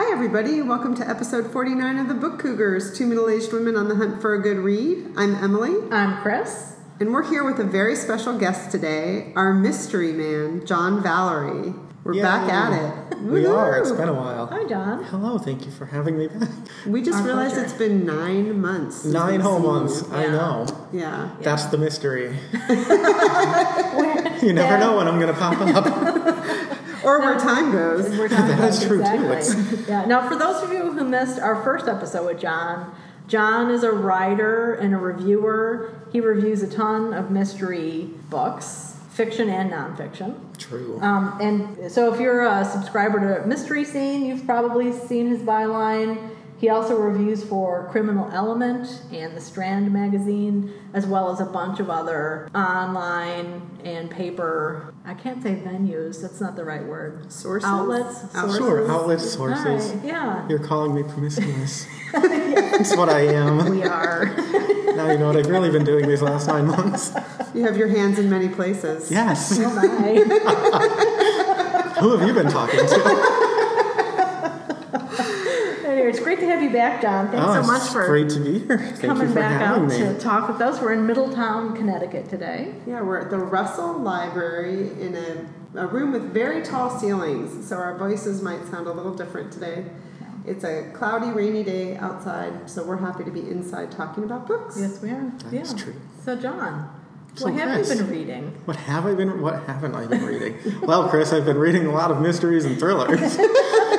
Hi, everybody. Welcome to episode 49 of the Book Cougars, two middle aged women on the hunt for a good read. I'm Emily, I'm Chris. and we're here with a very special guest today, our mystery man, John Valeri. We're Yay. back at it. We are. It's been a while. Hi, John. Hello. Thank you for having me back. We just Our realized pleasure. it's been nine months. Nine whole months. you. I Yeah. know. Yeah. That's the mystery. you never Yeah. know when I'm going to pop up. Or where time goes. We're talking That about is true, too. Yeah. Now, for those of you who missed our first episode with John, John is a writer and a reviewer. He reviews a ton of mystery books, fiction and nonfiction. True. Um, and so, if you're a subscriber to Mystery Scene, you've probably seen his byline. He also reviews for Criminal Element and The Strand magazine, as well as a bunch of other online and paper. I can't say venues. That's not the right word. Sources? Outlets. Outlets. Sure. Outlets, sources. right, Yeah. You're calling me promiscuous. That's what I am. We are. Now you know what I've really been doing these last nine months. You have your hands in many places. Yes. Oh my. Who have you been talking to? Anyway, it's great to have you back, John. Thanks oh, so much for great to be here. Thank coming you for back out me. to talk with us. We're in Middletown, Connecticut today. Yeah, we're at the Russell Library in a, a room with very tall ceilings, so our voices might sound a little different today. It's a cloudy, rainy day outside, so we're happy to be inside talking about books. Yes, we are. That yeah. is true. So, John, So, what have Chris. you been reading? What have I been? What haven't I been reading? well, Chris, I've been reading a lot of mysteries and thrillers.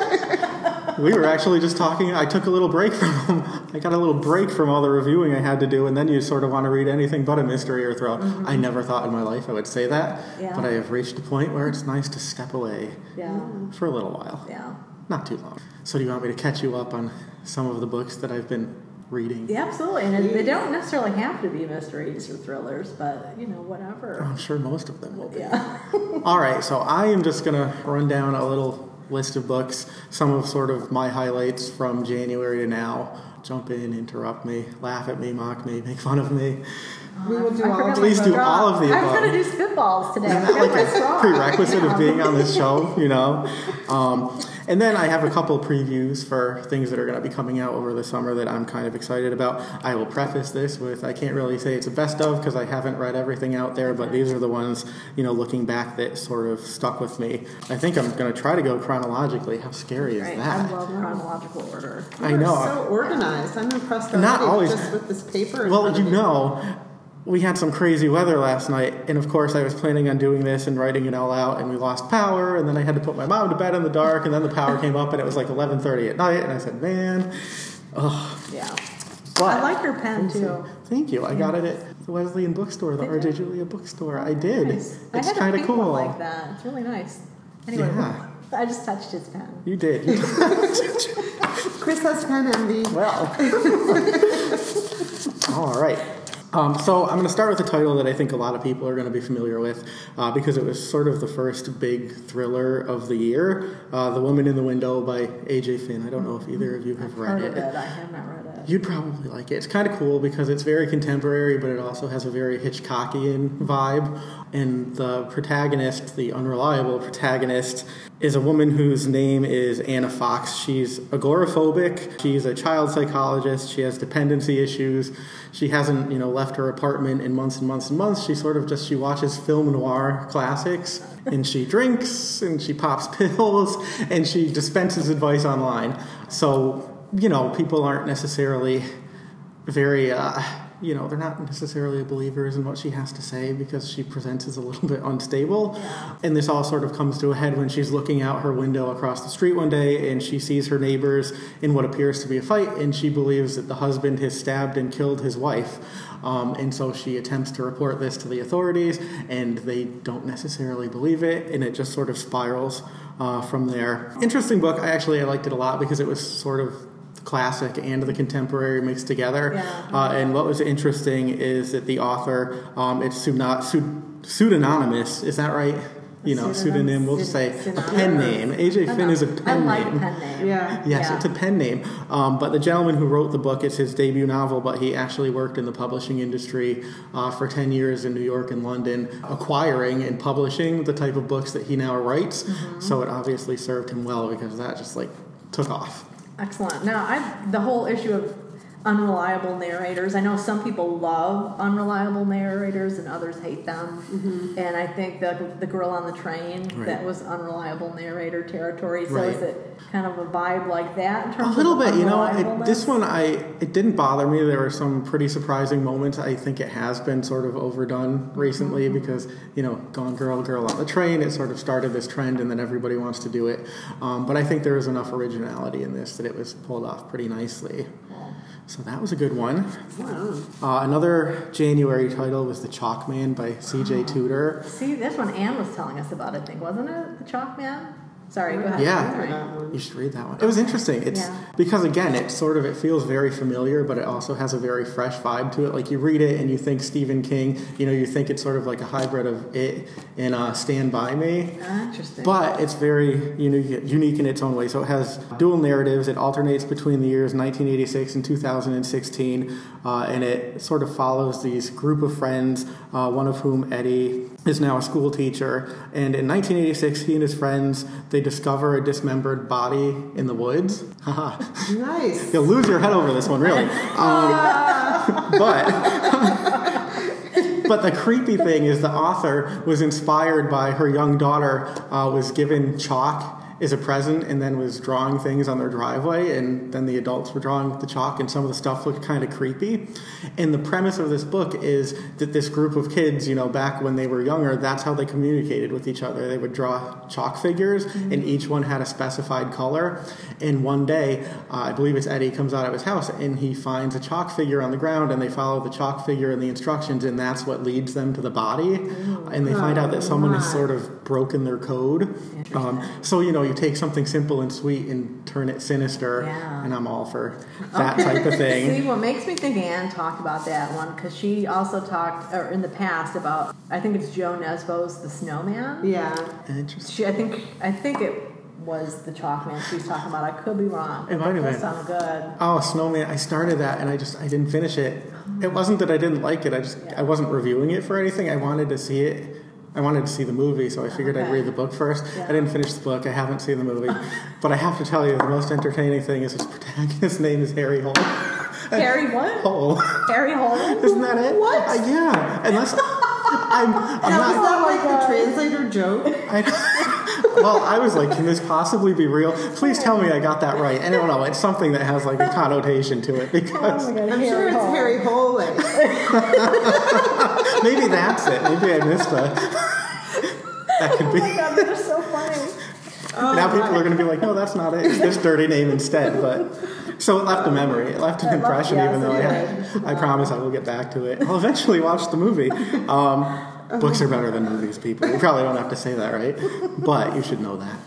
we were actually just talking. I took a little break from them. I got a little break from all the reviewing I had to do, and then you sort of want to read anything but a mystery or thriller. I never thought in my life I would say that, Mm-hmm. Yeah. but I have reached a point where it's nice to step away Yeah. for a little while, Yeah. not too long. So, do you want me to catch you up on some of the books that I've been reading? Yeah, absolutely. And they don't necessarily have to be mysteries or thrillers, but, you know, whatever. I'm sure most of them will be. Yeah. All right, so I am just going to run down a little list of books, some of sort of my highlights from January to now. Jump in, interrupt me, laugh at me, mock me, make fun of me. We will do I all of my Please do all of the I'm above. going to do spitballs today. I Isn't that like a prerequisite of being on this show, you know? Um, and then I have a couple previews for things that are going to be coming out over the summer that I'm kind of excited about. I will preface this with I can't really say it's a best of because I haven't read everything out there, but these are the ones, you know, looking back that sort of stuck with me. I think I'm going to try to go chronologically. How scary is Right. that? I love chronological order. I You're know. so organized. I'm impressed Not always- just with this paper. Well, you know, we had some crazy weather last night, and of course, I was planning on doing this and writing it all out, and we lost power, and then I had to put my mom to bed in the dark, and then the power came up, and it was like 11:30 at night, and I said, "Man, ugh." Yeah. But I like your pen, too. Thank you. I got it at the Wesleyan bookstore, the? R.J. Julia bookstore. I did. Nice. It's kind of cool. like that. It's really nice. Anyway, Yeah. I just touched his pen. You did. Chris has pen envy. Well. All right. Um, so I'm going to start with a title that I think a lot of people are going to be familiar with uh, because it was sort of the first big thriller of the year, uh, "The Woman in the Window" by A.J. Finn. I don't know if either of you have read Heard of it. it. I have not read it. You'd probably like it. It's kind of cool because it's very contemporary, but it also has a very Hitchcockian vibe. And the protagonist, the unreliable protagonist, is a woman whose name is Anna Fox. She's agoraphobic. She's a child psychologist. She has dependency issues. She hasn't, you know, left her apartment in months and months and months. She sort of just she watches film noir classics and she drinks and she pops pills and she dispenses advice online. So you know, people aren't necessarily very, uh, you know, they're not necessarily believers in what she has to say because she presents as a little bit unstable. Yeah. And this all sort of comes to a head when she's looking out her window across the street one day and she sees her neighbors in what appears to be a fight and she believes that the husband has stabbed and killed his wife. Um, and so she attempts to report this to the authorities and they don't necessarily believe it and it just sort of spirals uh, from there. Interesting book. I actually I liked it a lot because it was sort of classic and the contemporary mixed together. Yeah. Uh, and what was interesting is that the author, um, it's pseudo- pseudo- pseudonymous. Is that right? You know, Pseudonym? pseudonym. We'll just say a pen name. AJ Finn is a pen I like name. pen name. Yeah. Yes, Yeah. it's a pen name. Um, but the gentleman who wrote the book, it's his debut novel, but he actually worked in the publishing industry uh, for 10 years in New York and London, acquiring and publishing the type of books that he now writes. Mm-hmm. So it obviously served him well because that just like took off. Excellent. Now, I the whole issue of unreliable narrators. I know some people love unreliable narrators and others hate them. And I think the the girl on the train Right. that was unreliable narrator territory. So Right. is it kind of a vibe like that in terms of narrators? A little of bit, you know. It, this one, I it didn't bother me. There were some pretty surprising moments. I think it has been sort of overdone recently Mm-hmm. because you know, Gone Girl, Girl on the Train. It sort of started this trend, and then everybody wants to do it. Um, but I think there was enough originality in this that it was pulled off pretty nicely. So that was a good one. Wow. Uh, another January title was The Chalk Man by C.J. Tudor. See, this one Anne was telling us about, I think, wasn't it? The Chalk Man? Sorry, go ahead. Yeah. You should read that one. It was interesting. It's Yeah. because again, it sort of it feels very familiar, but it also has a very fresh vibe to it. Like you read it and you think Stephen King. You know, you think it's sort of like a hybrid of it and uh, Stand by Me. Interesting. But it's very unique, unique in its own way. So it has dual narratives. It alternates between the years 1986 and 2016, uh, and it sort of follows these group of friends. Uh, one of whom, Eddie, is now a school teacher. And in 1986, he and his friends they discover a dismembered body in the woods. Haha. Nice. You'll lose your head over this one, really. Um, but but the creepy thing is the author was inspired by her young daughter uh, was given chalk as a present and then was drawing things on their driveway and then the adults were drawing with the chalk and some of the stuff looked kind of creepy. And the premise of this book is that this group of kids you know back when they were younger that's how they communicated with each other. They would draw chalk figures and each one had a specified color. And one day uh, i believe it's eddie comes out of his house and he finds a chalk figure on the ground and they follow the chalk figure and the instructions and that's what leads them to the body. And they find out that someone has sort of broken their code. Um, so you know you take something simple and sweet and turn it sinister Yeah. and i'm all for that Okay. type of thing See, what makes me think Anne talked about that one because she also talked, or in the past, about I think it's Jo Nesbø's The Snowman. Yeah. Interesting. She, I think, I think it was the Chalk Man she was talking about. I could be wrong. It might have been. sound good. Oh, Snowman! I started that and I just I didn't finish it. It wasn't that I didn't like it. I just I wasn't reviewing it for anything. I wanted to see it. I wanted to see the movie, so I figured I'd read the book first. Yeah. I didn't finish the book. I haven't seen the movie, but I have to tell you, the most entertaining thing is its protagonist's name is Harry Hole. Harry what? Hole, Harry Holden? isn't that it? What? Uh, yeah, unless I'm, I'm Now, is not. that like Oh my the translator joke? I, well, I was like, can this possibly be real? Please tell me I got that right. I don't know, it's something that has like a connotation to it because Oh my God, I'm sure it's Holden. Harry Hole. maybe that's it. Maybe I missed a. that could be. Oh my God, that is so funny. now people are going to be like, no, that's not it. It's this dirty name instead. But so it left a memory. It left an It left- impression, yes, even though I had. I promise I will get back to it. I'll eventually watch the movie. Um, books are better than movies, people. You probably don't have to say that, right? But you should know that.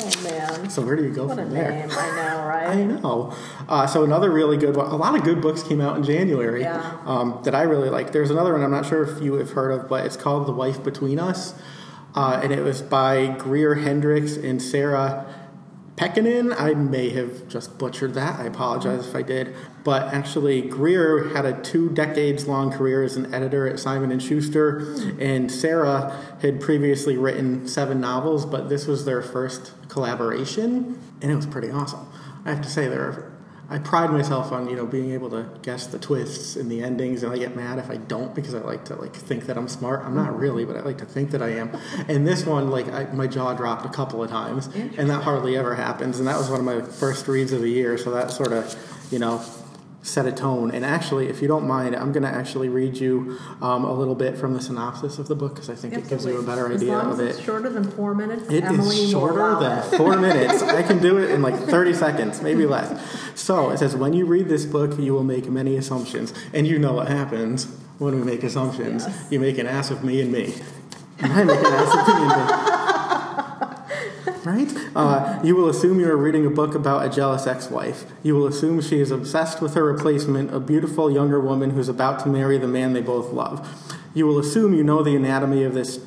Oh man. So where do you go What a from there? name. I know, right? I know. Uh, so another really good one. A lot of good books came out in January Yeah. um, that I really like. There's another one I'm not sure if you have heard of, but it's called The Wife Between Us, uh, and it was by Greer Hendricks and Sarah Pekkanen. I may have just butchered that. I apologize if I did. But actually, Greer had a two decades long career as an editor at Simon and Schuster, and Sarah had previously written seven novels, but this was their first collaboration, and it was pretty awesome. I have to say, there. I pride myself on you know being able to guess the twists and the endings, and I get mad if I don't because I like to like think that I'm smart. I'm not really, but I like to think that I am. And this one, like I, my jaw dropped a couple of times, and that hardly ever happens. And that was one of my first reads of the year, so that sort of you know set a tone. And actually, if you don't mind, I'm going to actually read you um, a little bit from the synopsis of the book because I think it gives you a better idea of as it's it. shorter than four minutes, It is Emily will shorter than four minutes. I can do it in like 30 seconds, maybe less. So it says, when you read this book, you will make many assumptions. And you know what happens when we make assumptions. Yes. You make an ass of me and me. And I make an ass of me and me. Right? Uh, you will assume you are reading a book about a jealous ex wife. You will assume she is obsessed with her replacement, a beautiful younger woman who's about to marry the man they both love. You will assume you know the anatomy of this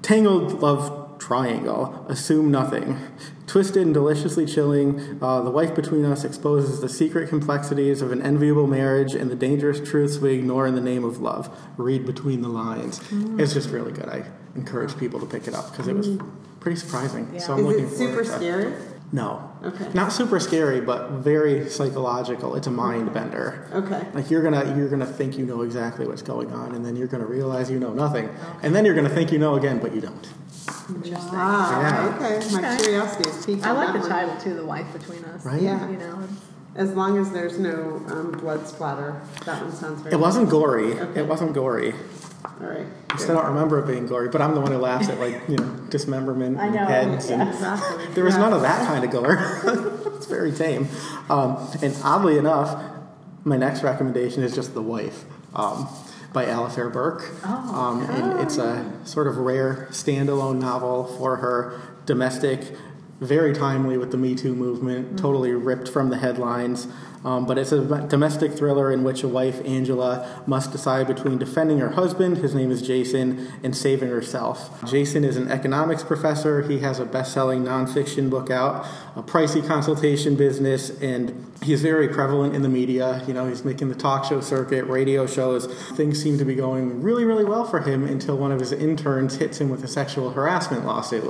tangled love triangle. Assume nothing. Twisted and deliciously chilling, uh, the wife between us exposes the secret complexities of an enviable marriage and the dangerous truths we ignore in the name of love. Read between the lines. It's just really good. I encourage people to pick it up because it was pretty surprising. Yeah. So I'm Is looking it super forward to- scary? No. Okay. Not super scary, but very psychological. It's a mind bender. Okay. Like you're gonna you're gonna think you know exactly what's going on, and then you're gonna realize you know nothing, and then you're gonna think you know again, but you don't. Interesting. Ah, Yeah. okay. My Okay. curiosity is piqued. I like that the one. title too, "The Wife Between Us." Right? Yeah. You know, As long as there's no um, blood splatter, that one sounds very. It wasn't gory. Okay. It wasn't gory. All right. I still don't remember it being gory, but I'm the one who laughs at like you know dismemberment I and know, heads and Exactly. There was Yeah. none of that kind of gore. it's very tame. Um, and oddly enough, my next recommendation is just The Wife um, by Alafair Burke. Oh. Um, and it's a sort of rare standalone novel for her domestic, very timely with the Me Too movement, totally ripped from the headlines. Um, but it's a domestic thriller in which a wife, Angela, must decide between defending her husband, his name is Jason, and saving herself. Jason is an economics professor. He has a best selling nonfiction book out, a pricey consultation business, and he's very prevalent in the media. You know, he's making the talk show circuit, radio shows. Things seem to be going really, really well for him until one of his interns hits him with a sexual harassment lawsuit.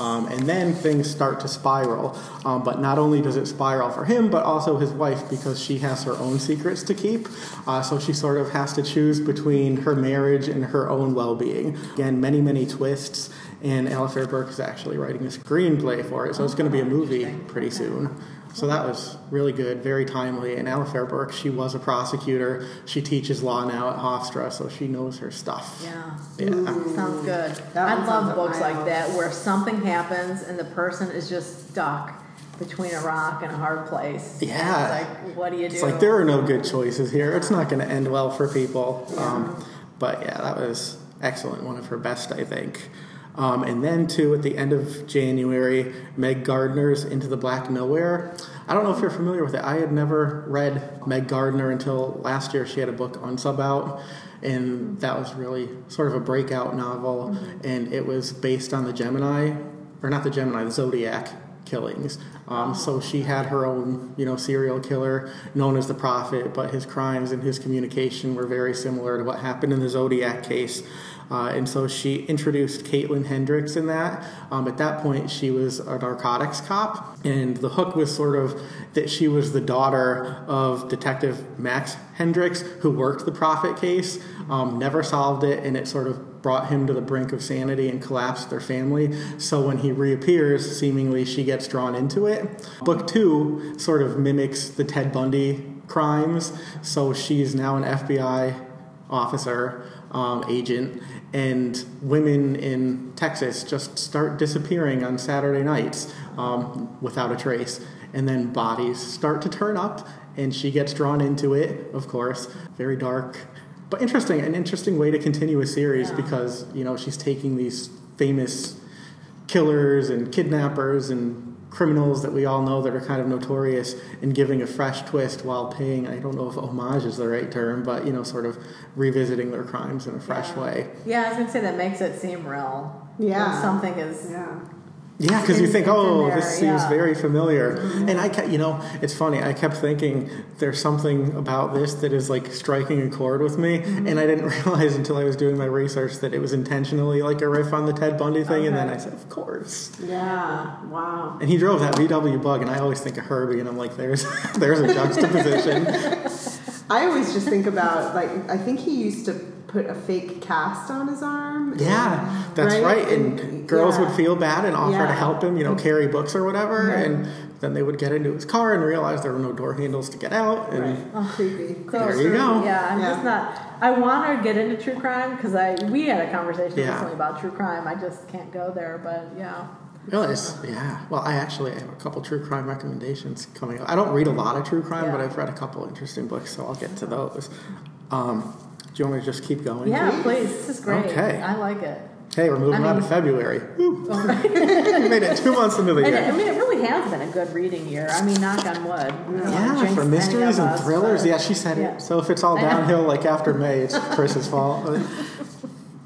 Um, and then things start to spiral. Um, but not only does it spiral for him, but also his wife because she has her own secrets to keep. Uh, so she sort of has to choose between her marriage and her own well being. Again, many, many twists. And Alafair Burke is actually writing a screenplay for it, so it's going to be a movie pretty soon. So that was really good, very timely. And Alafair Burke, she was a prosecutor. She teaches law now at Hofstra, so she knows her stuff. yeah. Yeah. Sounds good. That I love books like alley. that where something happens and the person is just stuck between a rock and a hard place. And Yeah. It's like, what do you do? It's like there are no good choices here. It's not going to end well for people. Um, but yeah, that was excellent. One of her best, I think. Um, and then, too, at the end of January, Meg Gardiner's Into the Black Nowhere. I don't know if you're familiar with it. I had never read Meg Gardiner until last year. She had a book Unsub out, and that was really sort of a breakout novel. And it was based on the Gemini, or not the Gemini, the Zodiac killings. Um, so she had her own, you know, serial killer known as the Prophet, but his crimes and his communication were very similar to what happened in the Zodiac case. Uh, and so she introduced Caitlin Hendrix in that. Um, at that point, she was a narcotics cop, and the hook was sort of that she was the daughter of Detective Max Hendrix, who worked the Prophet case, um, never solved it, and it sort of brought him to the brink of sanity and collapsed their family. So when he reappears, seemingly she gets drawn into it. Book two sort of mimics the Ted Bundy crimes. So she's now an FBI officer, um, agent, and women in Texas just start disappearing on Saturday nights um, without a trace. And then bodies start to turn up, and she gets drawn into it, of course. Very dark, but interesting. An interesting way to continue a series Yeah. because, you know, she's taking these famous killers and kidnappers and criminals that we all know that are kind of notorious and giving a fresh twist while paying I don't know if homage is the right term, but you know, sort of revisiting their crimes in a fresh Yeah. way. Yeah, I was gonna say that makes it seem real. When Yeah. something is. Yeah. Yeah, because you think, oh, there, this seems yeah. Mm-hmm. very familiar, and I, kept, you know, it's funny. I kept thinking there's something about this that is like striking a chord with me, Mm-hmm. and I didn't realize until I was doing my research that it was intentionally like a riff on the Ted Bundy thing, and then I said, of course. Yeah. Wow. And he drove that VW bug, and I always think of Herbie, and I'm like, there's there's a juxtaposition. I always just think about like I think he used to put a fake cast on his arm. yeah, that's Right? right. And, And- girls yeah. would feel bad and offer to help him, you know, carry books or whatever, Right. and then they would get into his car and realize there were no door handles to get out, and Right. Oh, Creepy. There you go. Yeah, I'm Yeah. just not. I want to get into true crime because I we had a conversation Yeah. recently about true crime. I just can't go there, but yeah. Really? Yeah. Well, I actually have a couple true crime recommendations coming up. I don't read a lot of true crime, but I've read a couple interesting books, so I'll get to those. Um, do you want me to just keep going? Yeah, Please. This is great. Okay. I like it. Hey, we're moving I on to February. Woo. Oh. we made it two months into the year. I mean, it really has been a good reading year. I mean, knock on wood. Yeah, for mysteries and us, thrillers. but- Yeah, she said yeah. it. So if it's all downhill, like after May, it's Chris's fault.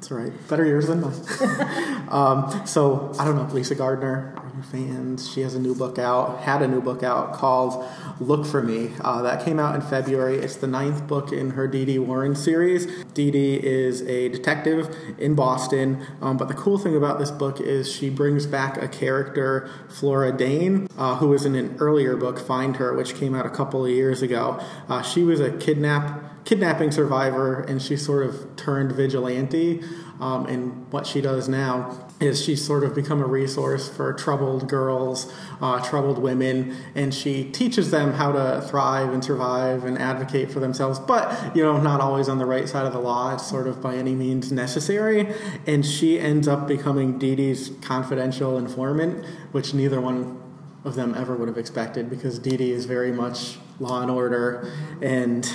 That's right. Better years than mine. Um, so I don't know, Lisa Gardner, are you fans? She has a new book out, had a new book out called Look for Me. Uh, that came out in February. It's the ninth book in her D.D. Warren series. D.D. is a detective in Boston, um, but the cool thing about this book is she brings back a character, Flora Dane, uh, who was in an earlier book, Find Her, which came out a couple of years ago. Uh, she was a kidnap kidnapping survivor, and she sort of turned vigilante. Um, and what she does now is she's sort of become a resource for troubled girls, uh, troubled women, and she teaches them how to thrive and survive and advocate for themselves. But you know, not always on the right side of the law. It's sort of by any means necessary. And she ends up becoming D.D.'s confidential informant, which neither one of them ever would have expected because D.D. is very much law and order and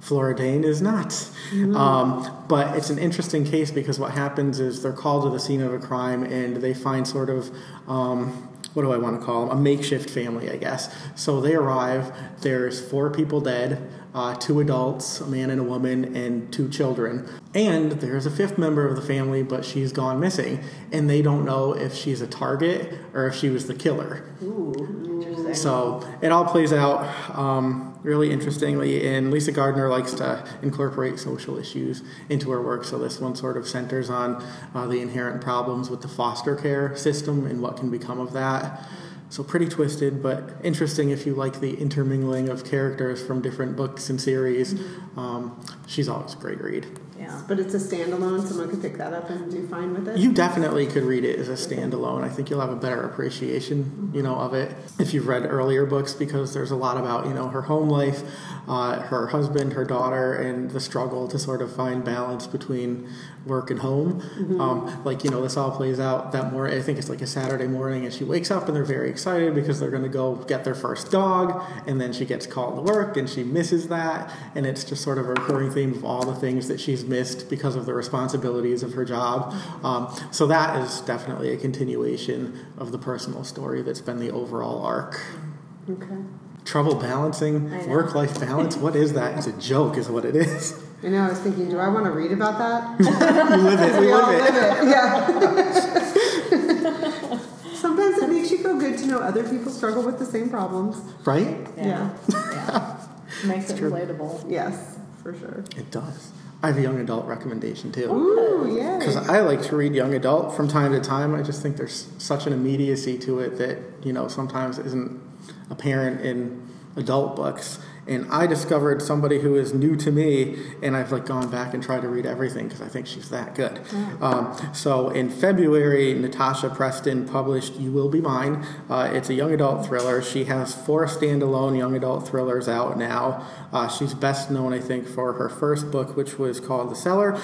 Flora Dane is not. Mm-hmm. Um, but it's an interesting case because what happens is they're called to the scene of a crime and they find sort of. Um, what do I want to call them? A makeshift family, I guess. So they arrive. There's four people dead, uh, two adults, a man and a woman, and two children. And there's a fifth member of the family, but she's gone missing, and they don't know if she's a target or if she was the killer. Ooh, interesting. So it all plays out. Um, really interestingly. And Lisa Gardner likes to incorporate social issues into her work. So this one sort of centers on uh, the inherent problems with the foster care system and what can become of that. So pretty twisted, but interesting if you like the intermingling of characters from different books and series. Um, she's always a great read. Yeah. But it's a standalone. Someone could pick that up and do fine with it. You definitely could read it as a standalone. I think you'll have a better appreciation, you know, of it if you've read earlier books because there's a lot about you know her home life, uh, her husband, her daughter, and the struggle to sort of find balance between work and home. Mm-hmm. Um, like you know, this all plays out that morning. I think it's like a Saturday morning, and she wakes up and they're very excited because they're going to go get their first dog, and then she gets called to work and she misses that, and it's just sort of a recurring theme of all the things that she's missed because of the responsibilities of her job. Um, so that is definitely a continuation of the personal story that's been the overall arc. Okay. Trouble balancing work life balance. What is that? It's a joke, is what it is. I know. I was thinking, do I want to read about that? you live it. we, we all live it. Yeah. Sometimes it makes you feel good to know other people struggle with the same problems. Right? Yeah. yeah. Makes it true. relatable. Yes, for sure. It does. I have a young adult recommendation too. Ooh, yeah. Because I like to read young adult from time to time. I just think there's such an immediacy to it that, you know, sometimes isn't apparent in adult books. And I discovered somebody who is new to me, and I've like gone back and tried to read everything because I think she's that good. Um, so in February, Natasha Preston published "You Will Be Mine." Uh, it's a young adult thriller. She has four standalone young adult thrillers out now. Uh, she's best known, I think, for her first book, which was called "The Cellar."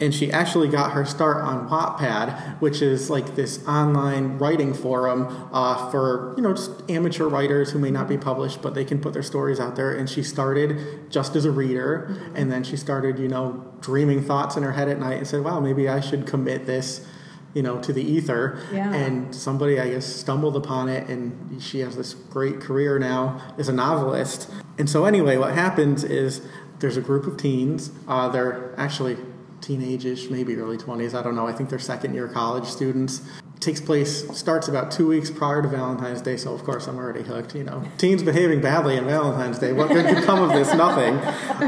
And she actually got her start on Wattpad, which is like this online writing forum uh, for you know just amateur writers who may not be published, but they can put their stories out there. And she started just as a reader, and then she started you know dreaming thoughts in her head at night and said, "Wow, maybe I should commit this." You know, to the ether, Yeah. and somebody I guess stumbled upon it, and she has this great career now as a novelist. And so, anyway, what happens is there's a group of teens. Uh, they're actually teenage-ish, maybe early 20s. I don't know. I think they're second-year college students. Takes place starts about two weeks prior to Valentine's Day, so of course I'm already hooked. You know, teens behaving badly on Valentine's Day. What good could come of this? Nothing.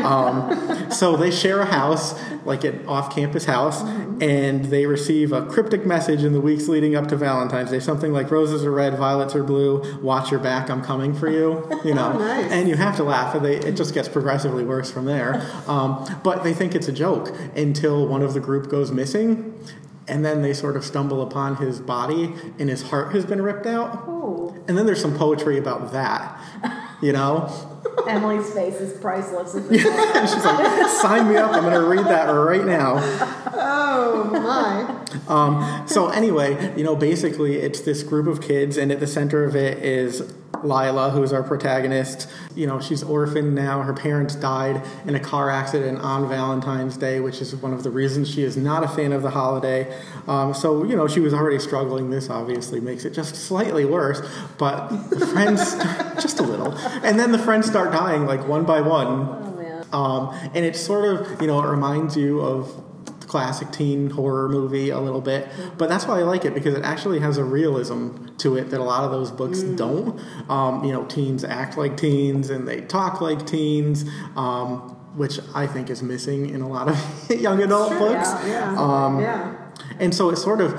Um, so they share a house, like an off-campus house, and they receive a cryptic message in the weeks leading up to Valentine's Day, something like "Roses are red, violets are blue. Watch your back, I'm coming for you." You know, Oh, nice. and you have to laugh. And they, it just gets progressively worse from there. Um, but they think it's a joke until one of the group goes missing. And then they sort of stumble upon his body, and his heart has been ripped out. Oh, And then there's some poetry about that, you know? Emily's face is priceless. and she's like, sign me up, I'm going to read that right now. Oh my. Um, so, anyway, you know, basically it's this group of kids, and at the center of it is Lila, who is our protagonist. You know, she's orphaned now. Her parents died in a car accident on Valentine's Day, which is one of the reasons she is not a fan of the holiday. Um, so, you know, she was already struggling. This obviously makes it just slightly worse, but the friends, just a little. And then the friends start dying, like one by one. oh man. Um, and it sort of, you know, it reminds you of classic teen horror movie a little bit. But that's why I like it because it actually has a realism to it that a lot of those books don't. Um, you know, teens act like teens and they talk like teens. Um, which I think is missing in a lot of young adult Sure, books. Yeah. yeah. Um, yeah. And so it's sort of,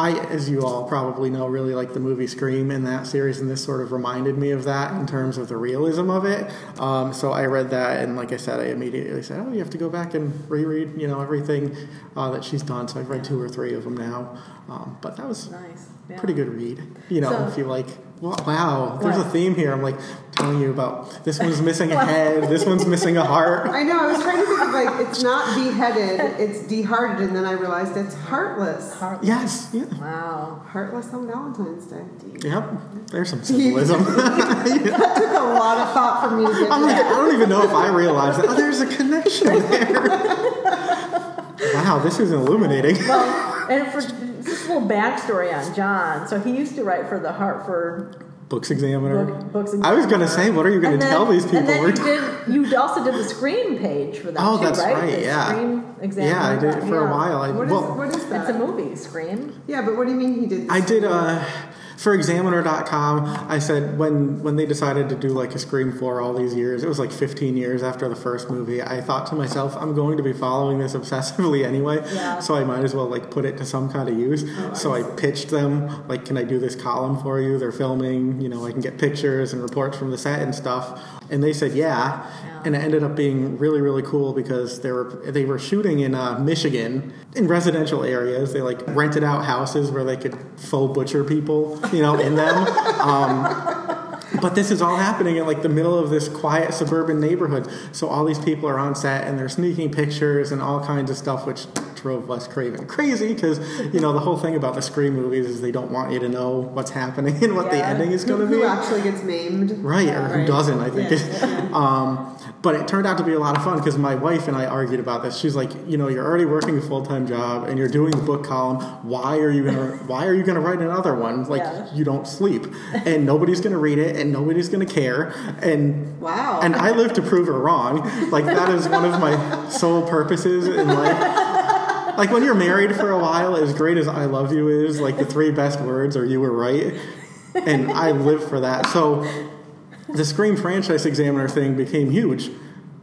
I, as you all probably know, really like the movie Scream in that series, and this sort of reminded me of that in terms of the realism of it. Um, so I read that, and like I said, I immediately said, "Oh, you have to go back and reread, you know, everything uh, that she's done." So I've read two or three of them now, um, but that was Nice. Yeah. pretty good read. You know, So- if you like, wow, wow, there's a theme here. I'm like telling you about this one's missing a head, this one's missing a heart. I know. I was trying to think of like it's not beheaded, it's dehearted, and then I realized it's heartless. heartless. Yes, yeah. Wow. Heartless on Valentine's Day. Yep, there's some symbolism. That took a lot of thought for me to get I'm like, I don't even know if I realized that. Oh, there's a connection there. wow, this is illuminating. Well, and for just little backstory on John. So he used to write for the Hartford Books Examiner. book, Books. I was going to say, what are you going to tell these people? And then We're you, did, you also did the Scream page for them Oh, too, that's right? right, The yeah. Scream Examiner. yeah, I did it for a while. I, What is, well, what is that? It's a movie, Scream. Yeah, but what do you mean he did? I did uh, for Examiner.com. I said when when they decided to do like a Scream for all these years, it was like 15 years after the first movie. I thought to myself, I'm going to be following this obsessively anyway, Yeah. so I might as well like put it to some kind of use. so I pitched them like, can I do this column for you? They're filming, you know, I can get pictures and reports from the set and stuff. And they said yeah, Yeah. and it ended up being really really cool because they were they were shooting in uh, Michigan in residential areas. They like rented out houses where they could faux butcher people, you know, in them. Um, but this is all happening in like the middle of this quiet suburban neighborhood. So all these people are on set and they're sneaking pictures and all kinds of stuff, which drove Wes Craven crazy because you know the whole thing about the Scream movies is they don't want you to know what's happening and what the ending is going to be. who actually gets named? Right, or who Right. doesn't, I think. Yeah, um, but it turned out to be a lot of fun because my wife and I argued about this. She's like, you know, you're already working a full time job and you're doing the book column. Why are you gonna Why are you gonna write another one? Like Yeah. you don't sleep, and nobody's gonna read it, and nobody's gonna care. And Wow. and I live to prove her wrong. Like that is one of my sole purposes in life. Like when you're married for a while, as great as "I love you" is, like the three best words are "you were right," and I live for that. So the Scream franchise examiner thing became huge.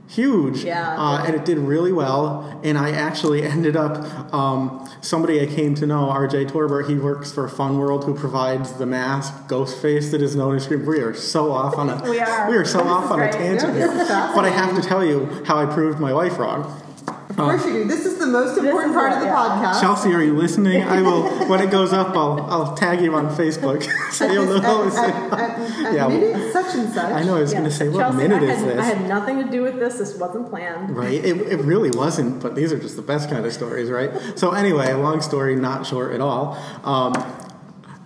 Huge, Yeah. uh, and it did really well. And I actually ended up um, somebody I came to know, R.J. Torbert. He works for Fun World, who provides the mask Ghostface that is known as Scream. We are so off on a We are. we are so This off on a tangent Yeah, here. But I have to tell you how I proved my wife wrong. Of course you do. This is the most important is part of the yeah. podcast. Chelsea, are you listening? I will. When it goes up, I'll I'll tag you on Facebook so At you'll this- know. at, it's- at, at, at Yeah, minute such and such. I know. I was Yeah. going to say, what Chelsea, minute I is had, this? I had nothing to do with this. This wasn't planned. Right? It, it really wasn't, but these are just the best kind of stories, right? So, anyway, long story, not short at all. Um,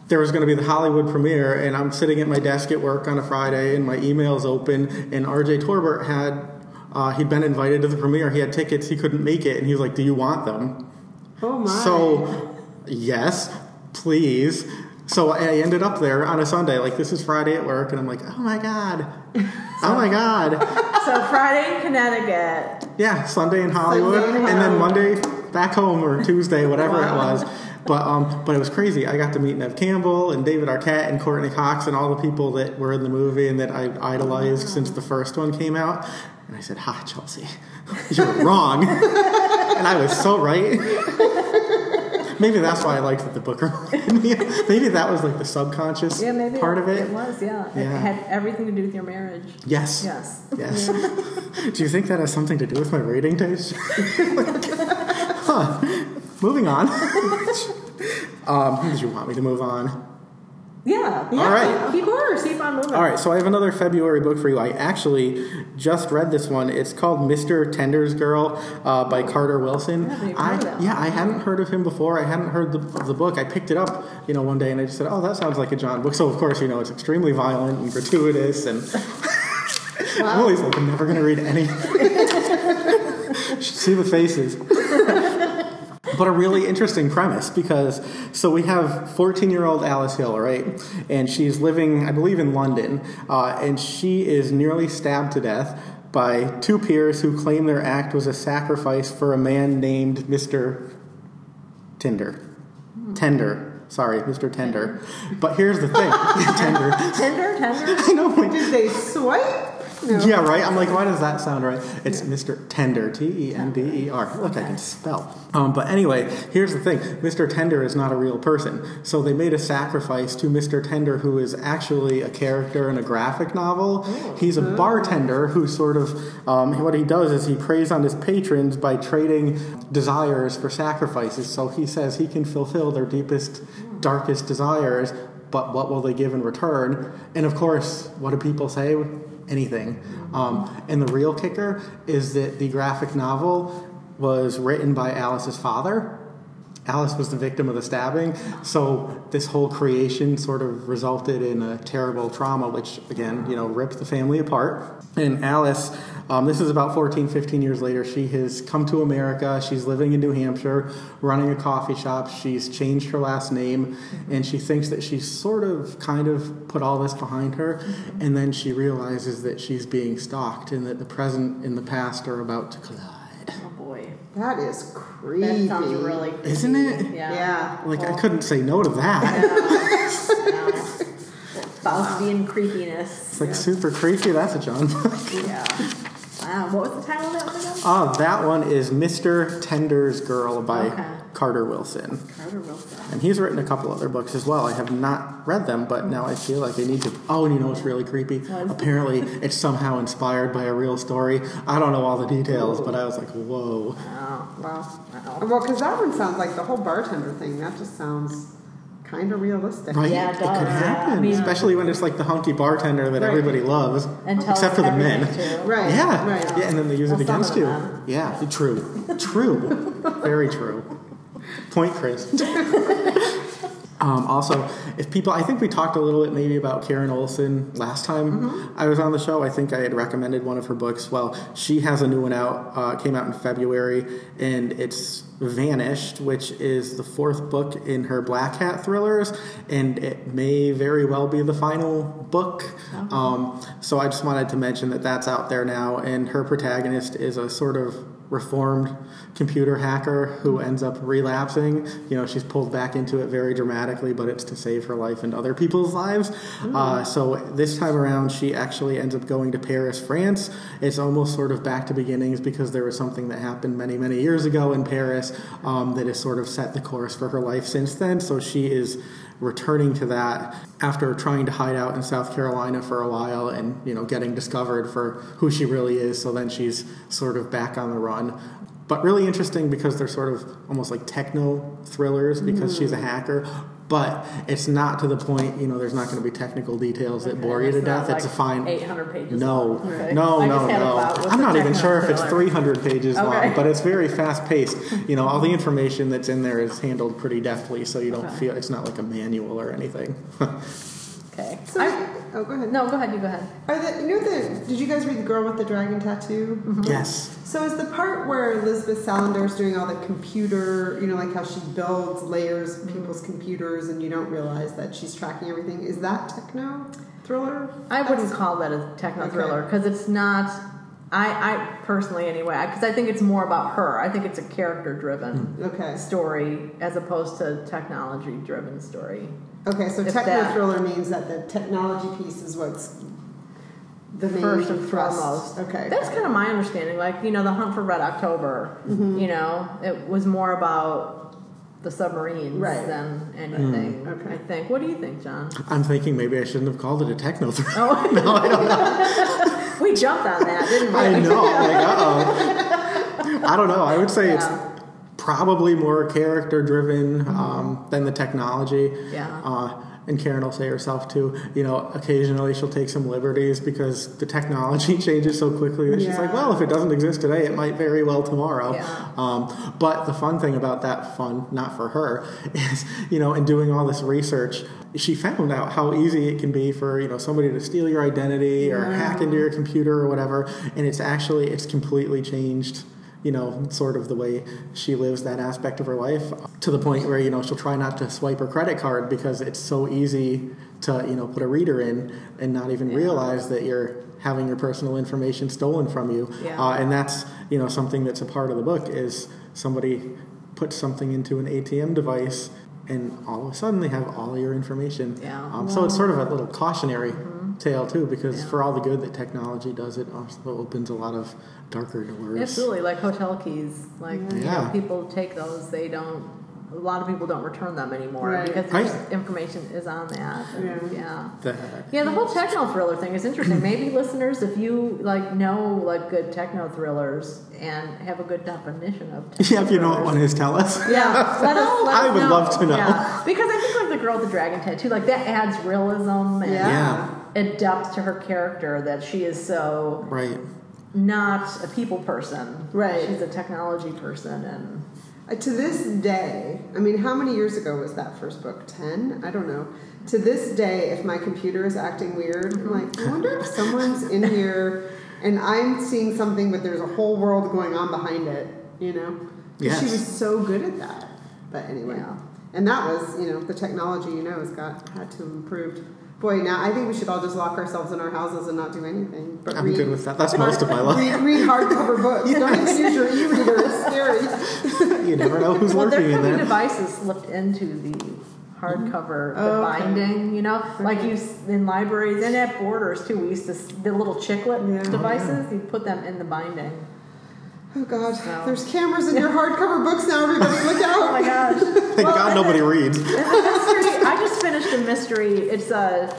there was going to be the Hollywood premiere, and I'm sitting at my desk at work on a Friday, and my email's open, and RJ Torbert had. Uh, he'd been invited to the premiere. He had tickets. He couldn't make it, and he was like, "Do you want them?" oh my. So, yes, please. So I ended up there on a Sunday. Like this is Friday at work, and I'm like, "Oh my god, oh my god." So Friday in Connecticut. Yeah, Sunday in Hollywood, Sunday in and then Monday back home or Tuesday, whatever Wow. it was. But um, but it was crazy. I got to meet Neve Campbell and David Arquette and Courteney Cox and all the people that were in the movie and that I idolized since the first one came out. And I said, Ha, Chelsea, you're wrong," and I was so right. Maybe that's why I liked that the book reminded me. Maybe that was like the subconscious Yeah, maybe part of it. It was, yeah. yeah. It had everything to do with your marriage. Yes. Yes. Yes. do you think that has something to do with my rating taste? huh. Moving on. um, did you want me to move on? Yeah. yeah. All right. Keep on, keep on moving. All right, so I have another February book for you. I actually just read this one. It's called Mr. Tender's Girl uh, by Carter Wilson. I I, heard of that yeah. I hadn't heard of him before. I hadn't heard the, the book. I picked it up, you know, one day, and I just said, "Oh, that sounds like a John book." So of course, you know, it's extremely violent and gratuitous, and I'm always like, I'm never going to read any. Should see the faces. but a really interesting premise because so we have 14 year old Alice Hill, right? And she's living, I believe, in London, uh, and she is nearly stabbed to death by two peers who claim their act was a sacrifice for a man named Mr. Tinder. Tender. Sorry, Mr. Tender. But here's the thing Tender. Tender, tender. I know. Did they swipe? No. yeah, right. I'm like, why does that sound right? It's Mr. Tender, T E N D E R. Look, I can spell. Um, but anyway, here's the thing: Mr. Tender is not a real person. So they made a sacrifice to Mr. Tender, who is actually a character in a graphic novel. He's a bartender who sort of um, what he does is he preys on his patrons by trading desires for sacrifices. So he says he can fulfill their deepest, darkest desires. But what will they give in return? And of course, what do people say? Anything. Um, and the real kicker is that the graphic novel was written by Alice's father. Alice was the victim of the stabbing, so this whole creation sort of resulted in a terrible trauma, which again, you know, ripped the family apart. And Alice, um, this is about 14, 15 years later, she has come to America. She's living in New Hampshire, running a coffee shop. She's changed her last name, and she thinks that she's sort of kind of put all this behind her. And then she realizes that she's being stalked and that the present and the past are about to collide. Boy. That is creepy. That sounds really creepy. Isn't it? Yeah. Yeah. Like, I couldn't say no to that. Yeah. Faustian creepiness. It's like super creepy. That's a John book. Yeah. Wow. What was the title of that one again? Oh, that one is Mr. Tender's Girl by Okay. Carter Wilson. Carter Wilson. And he's written a couple other books as well. I have not read them, but now I feel like I need to. Oh, and you know what's really creepy? Apparently, it's somehow inspired by a real story. I don't know all the details, but I was like, whoa. Oh, well, wow. Well, because that one sounds like the whole bartender thing. That just sounds kind of realistic. Right? Yeah, it could does. happen, I mean- especially when it's like the hunky bartender that Right. everybody loves, And except for the men. too. Right. Yeah, Right. yeah, and then they use Well, it against you. them. Yeah, true, true, very true. Point, Chris. um, also, if people, I think we talked a little bit maybe about Karen Olson last time I was on the show. I think I had recommended one of her books. Well, she has a new one out. Uh, came out in February, and it's Vanished, which is the fourth book in her Black Hat thrillers, and it may very well be the final book. Um, so I just wanted to mention that that's out there now, and her protagonist is a sort of reformed computer hacker who ends up relapsing. You know, she's pulled back into it very dramatically, but it's to save her life and other people's lives. Uh, so this time around, she actually ends up going to Paris, France. It's almost sort of back to beginnings because there was something that happened many, many years ago in Paris um, that has sort of set the course for her life since then. So she is returning to that after trying to hide out in South Carolina for a while and you know getting discovered for who she really is. So then she's sort of back on the run. But really interesting because they're sort of almost like techno thrillers because she's a mm. hacker but it's not to the point you know there's not going to be technical details that bore you to death it's a fine 800 pages. no. Okay. no, no, just had a no. I'm not even sure if it's 300 pages Okay. long, but it's very fast paced. You know, all the mm-hmm. information that's in there is handled pretty deftly, so you don't Okay. feel it's not like a manual or anything. Okay. So, I- oh, go ahead. no, go ahead. You go ahead. Are the, you know the? Did you guys read the girl with the dragon tattoo? Mm-hmm. yes. So is the part where Elizabeth Salander is doing all the computer, you know, like how she builds layers of people's computers, and you don't realize that she's tracking everything. Is that techno thriller? I wouldn't call that a techno Okay. thriller because it's not. I, I personally, anyway, because I think it's more about her. I think it's a character-driven mm. Okay. story as opposed to technology-driven story. Okay. So If techno that- thriller means that the technology piece is what's the main First and thrust. foremost. Okay. That's kind of my understanding. Like, you know, the hunt for Red October, Mm-hmm. you know, it was more about the submarines Right. than anything. Mm. Okay. I think. What do you think, John? I'm thinking maybe I shouldn't have called it a techno thriller. Oh, no, I don't know. we jumped on that, didn't we? I know. Like, uh oh. I don't know. I would say Yeah. Probably more character driven um, than the technology. Yeah. Uh, and Karen will say herself too, you know, occasionally she'll take some liberties because the technology changes so quickly that she's like, well, if it doesn't exist today, it might very well tomorrow. Yeah. Um, but the fun thing about that, fun, not for her, is, you know, in doing all this research, she found out how easy it can be for, you know, somebody to steal your identity or hack into your computer or whatever. And it's actually, it's completely changed you know, sort of the way she lives that aspect of her life to the point where, you know, she'll try not to swipe her credit card because it's so easy to, you know, put a reader in and not even realize that you're having your personal information stolen from you. Yeah. Uh, and that's, you know, something that's a part of the book is somebody puts something into an ATM device and all of a sudden they have all your information. Yeah. Um, so it's sort of a little cautionary tale too, because Yeah. for all the good that technology does, it also opens a lot of darker doors. Absolutely, like hotel keys. Like you know, Yeah. people take those. They don't. A lot of people don't return them anymore Right. because Right. information is on that. And, Yeah. yeah. The- Yeah, the whole techno thriller thing is interesting. Maybe listeners, if you like know like good techno thrillers and have a good definition of techno yeah, if you know what one is, tell us. yeah, let us, let I us would know. love to know. Yeah. Because I think like the girl with the dragon tattoo, like that adds realism and, Yeah. And depth to her character that she is so Right. not a people person. Right. She's a technology person and Uh, to this day, I mean, how many years ago was that first book? 10? I don't know. To this day, if my computer is acting weird, I'm like, I wonder if someone's in here and I'm seeing something, but there's a whole world going on behind it, you know? 'Cause She was so good at that. But anyway. Yeah. And that was, you know, the technology, you know, has got had to improve. Boy, now I think we should all just lock ourselves in our houses and not do anything. But I'm read, good with that. That's most of my life. Read, read hardcover books. Don't even use your e-reader. It's scary. You never know who's well, they're lurking in putting there. devices slipped into the hardcover, the Oh, okay. binding. You know, like you in libraries and at Borders too. We used to the little chiclet Yeah. devices. You put them in the binding. Oh God, So- there's cameras in your hardcover books now. Everybody, look out! Oh my gosh! Thank Well, God nobody then- reads. mystery. I just finished a mystery. It's uh,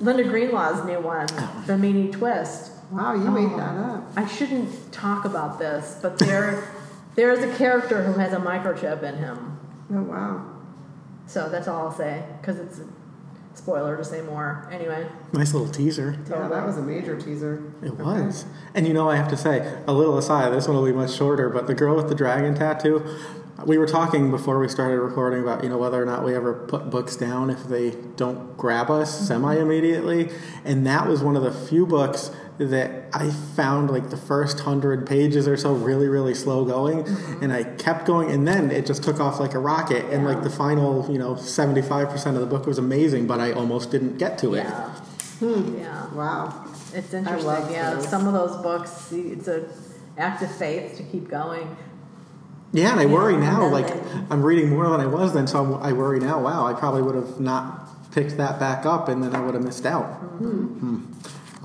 Linda Greenlaw's new one, The Meanie Twist. Wow, you made that up. I shouldn't talk about this, but there, there is a character who has a microchip in him. Oh wow. So that's all I'll say, because it's a spoiler to say more. Anyway, Nice little teaser. Oh, yeah, that was a major teaser. It was. And you know, I have to say, a little aside, this one will be much shorter, but the girl with the dragon tattoo, we were talking before we started recording about, you know, whether or not we ever put books down if they don't grab us mm-hmm. semi immediately. And that was one of the few books that I found like the first hundred pages or so really, really slow going. Mm-hmm. And I kept going, and then it just took off like a rocket. And like the final, you know, 75% of the book was amazing, but I almost didn't get to it. yeah, hmm. yeah, Wow. it's interesting. Yeah, those. some of those books, it's a act of faith to keep going. Yeah, and I Yeah, worry now. Like they- I'm reading more than I was then, so I'm, I worry now. Wow, I probably would have not picked that back up, and then I would have missed out. Hmm. hmm.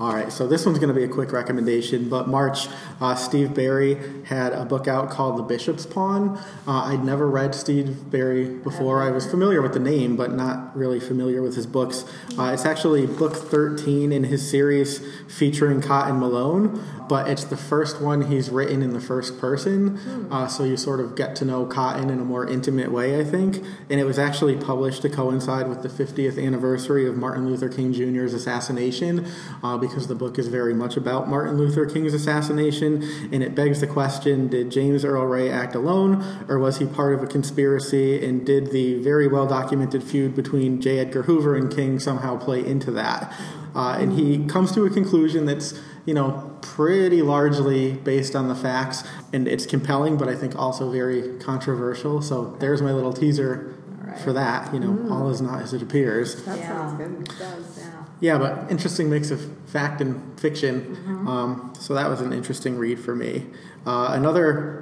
All right, so this one's going to be a quick recommendation. But March, uh, Steve Berry had a book out called The Bishop's Pawn. Uh, I'd never read Steve Berry before. I was familiar with the name, but not really familiar with his books. Uh, it's actually book 13 in his series featuring Cotton Malone, but it's the first one he's written in the first person. Uh, so you sort of get to know Cotton in a more intimate way, I think. And it was actually published to coincide with the 50th anniversary of Martin Luther King Jr.'s assassination, uh, because the book is very much about Martin Luther King's assassination. And it begs the question did James Earl Ray act alone, or was he part of a conspiracy? And did the very well documented feud between J. Edgar Hoover and King somehow play into that? Uh, and he comes to a conclusion that's, you know, pretty largely based on the facts, and it's compelling, but I think also very controversial. So there's my little teaser for that. You know, all is not as it appears. That yeah, sounds good. It does, yeah. Yeah, but interesting mix of fact and fiction. Um, so that was an interesting read for me. Uh, another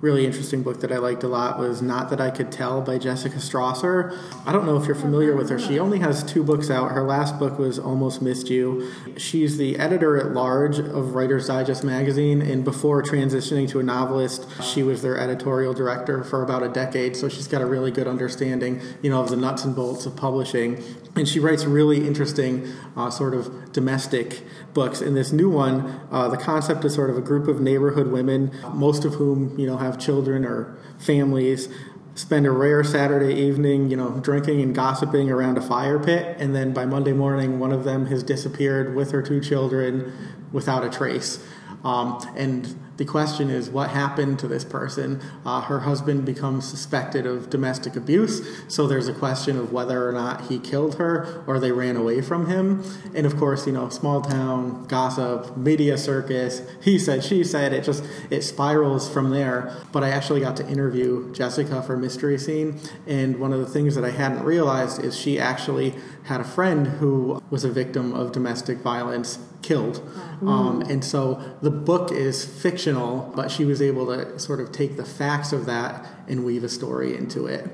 really interesting book that I liked a lot was Not That I Could Tell by Jessica Strawser. I don't know if you're familiar with her. She only has two books out. Her last book was Almost Missed You. She's the editor at large of Writer's Digest magazine, and before transitioning to a novelist, she was their editorial director for about a decade. So she's got a really good understanding, you know, of the nuts and bolts of publishing. And she writes really interesting, uh, sort of domestic books. In this new one, uh, the concept is sort of a group of neighborhood women, most of whom, you know, have children or families, spend a rare Saturday evening, you know, drinking and gossiping around a fire pit, and then by Monday morning, one of them has disappeared with her two children without a trace. Um, and the question is what happened to this person. Uh, her husband becomes suspected of domestic abuse, so there's a question of whether or not he killed her or they ran away from him. And of course, you know, small town gossip, media circus, he said, she said, it just it spirals from there. But I actually got to interview Jessica for Mystery Scene, and one of the things that I hadn't realized is she actually had a friend who was a victim of domestic violence killed. Um, and so the book is fictional, but she was able to sort of take the facts of that and weave a story into it.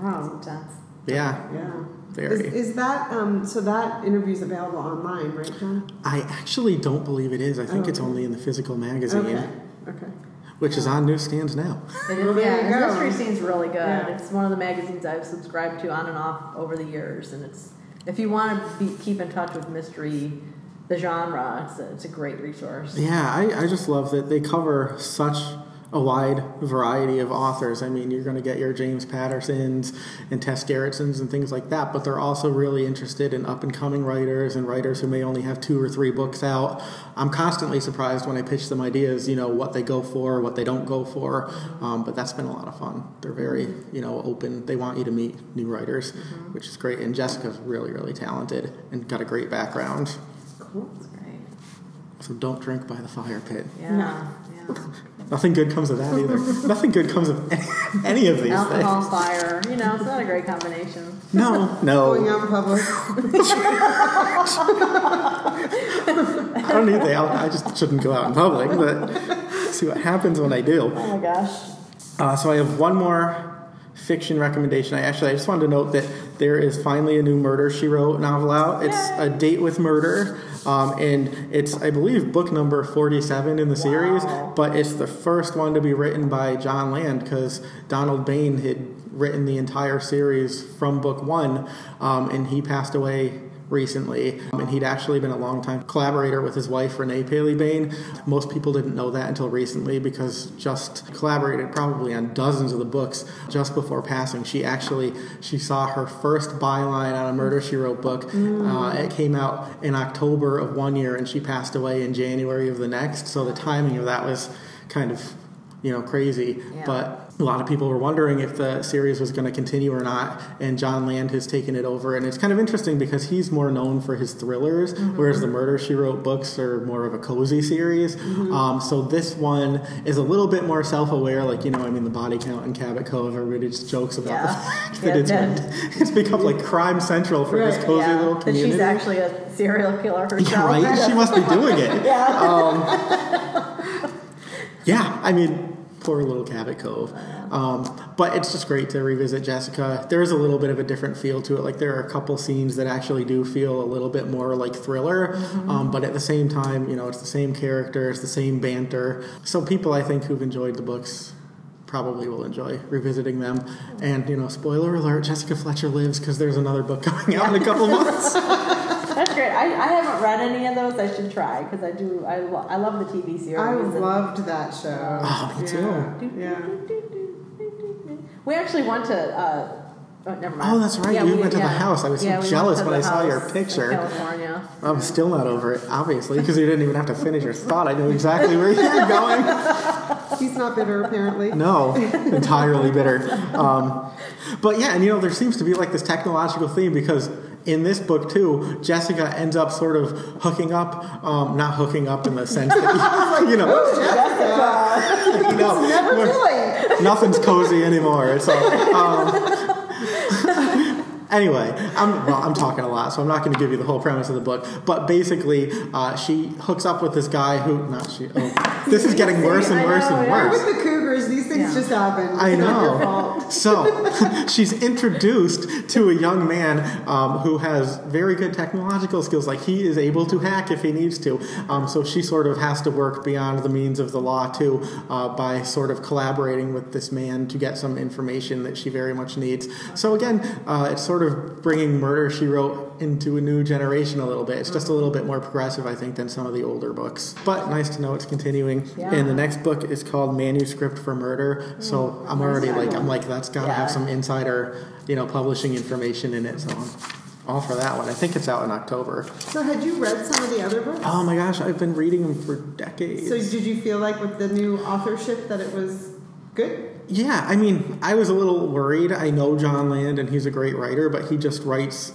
Wow, intense. Yeah, Yeah. very. Is, is that um, so? That interview's available online, right, John? I actually don't believe it is. I think Oh, it's okay. only in the physical magazine, Okay. Okay. which is on newsstands now. It Well, yeah, you. Mystery Scene's really good. Yeah. It's one of the magazines I've subscribed to on and off over the years, and it's if you want to be, keep in touch with mystery, the genre, it's a, it's a great resource. Yeah, I, I just love that they cover such a wide variety of authors. I mean, you're going to get your James Pattersons and Tess Gerritsons and things like that, but they're also really interested in up and coming writers and writers who may only have two or three books out. I'm constantly surprised when I pitch them ideas, you know, what they go for, what they don't go for, um, but that's been a lot of fun. They're very, you know, open. They want you to meet new writers, which is great. And Jessica's really, really talented and got a great background. Cool. It's great. So don't drink by the fire pit. Yeah. No. yeah. Nothing good comes of that either. Nothing good comes of any, any of these Alcohol, things. fire. You know, it's not a great combination. No, no. Going no. out in public. I don't need the alcohol. I just shouldn't go out in public, but see what happens when I do. Oh my gosh. Uh, so I have one more fiction recommendation. I actually I just wanted to note that there is finally a new Murder She Wrote novel out. It's Yay. a date with murder, um, and it's I believe book number forty-seven in the series. But it's the first one to be written by Jon Land because Donald Bain had written the entire series from book one, um, and he passed away recently. Um, and he'd actually been a longtime collaborator with his wife, Renee Paley Bain. Most people didn't know that until recently because just collaborated probably on dozens of the books just before passing. She actually she saw her first byline on a Murder She Wrote book. Uh, it came out in October of one year, and she passed away in January of the next. So the timing of that was kind of you know crazy, Yeah. but. A lot of people were wondering if the series was going to continue or not, and Jon Land has taken it over. And it's kind of interesting because he's more known for his thrillers, mm-hmm. whereas the Murder She Wrote books are more of a cozy series. Mm-hmm. Um, so this one is a little bit more self-aware. Like you know, I mean, the body count in Cabot Cove, everybody just jokes about the Yeah. fact Yeah, that it's, that- it's become like crime central for this cozy yeah. little That community. she's actually a serial killer herself. Yeah, right? She must be doing it. yeah. Um, yeah, I mean, poor little Cabot Cove. Um, but it's just great to revisit Jessica. There's a little bit of a different feel to it. Like there are a couple scenes that actually do feel a little bit more like thriller, um, but at the same time, you know, it's the same characters, the same banter. So people, I think, who've enjoyed the books probably will enjoy revisiting them. And you know, spoiler alert: Jessica Fletcher lives because there's another book coming out in a couple months. That's great. I, I haven't read any of those. I should try because I do. I, lo- I love the TV series. I and- loved that show. Oh, me too. Yeah. yeah. We actually went to. Uh, oh, never mind. Oh, that's right. Yeah, You we- went to the yeah. house. I was so Yeah, we went jealous to when the I saw your house picture. California. I'm still not over it, obviously, because you didn't even have to finish your thought. I knew exactly where you were going. He's not bitter, apparently. No, entirely bitter. Um, but yeah, and you know, there seems to be like this technological theme because in this book too, Jessica ends up sort of hooking up, um, not hooking up in the sense that you know, you know, nothing's cozy anymore. So, um, anyway, I'm well, I'm talking a lot, so I'm not going to give you the whole premise of the book. But basically, uh, she hooks up with this guy who not she. Oh, this is getting worse and worse know, and yeah. worse. With the Cougars, these things Yeah. just happen. I It's not your know. fault. So she's introduced to a young man um, who has very good technological skills. Like he is able to hack if he needs to. Um, so she sort of has to work beyond the means of the law too uh, by sort of collaborating with this man to get some information that she very much needs. So again, uh, it's sort of bringing Murder She Wrote into a new generation a little bit. It's just a little bit more progressive, I think, than some of the older books. But nice to know it's continuing. Yeah. And the next book is called Manuscript for Murder. Mm. So I'm already like, I'm like, that's got to have some insider, you know, publishing information in it. So I'm all for that one. I think it's out in October. So had you read some of the other books? Oh my gosh, I've been reading them for decades. So did you feel like with the new authorship that it was good? Yeah, I mean, I was a little worried. I know Jon Land and he's a great writer, but he just writes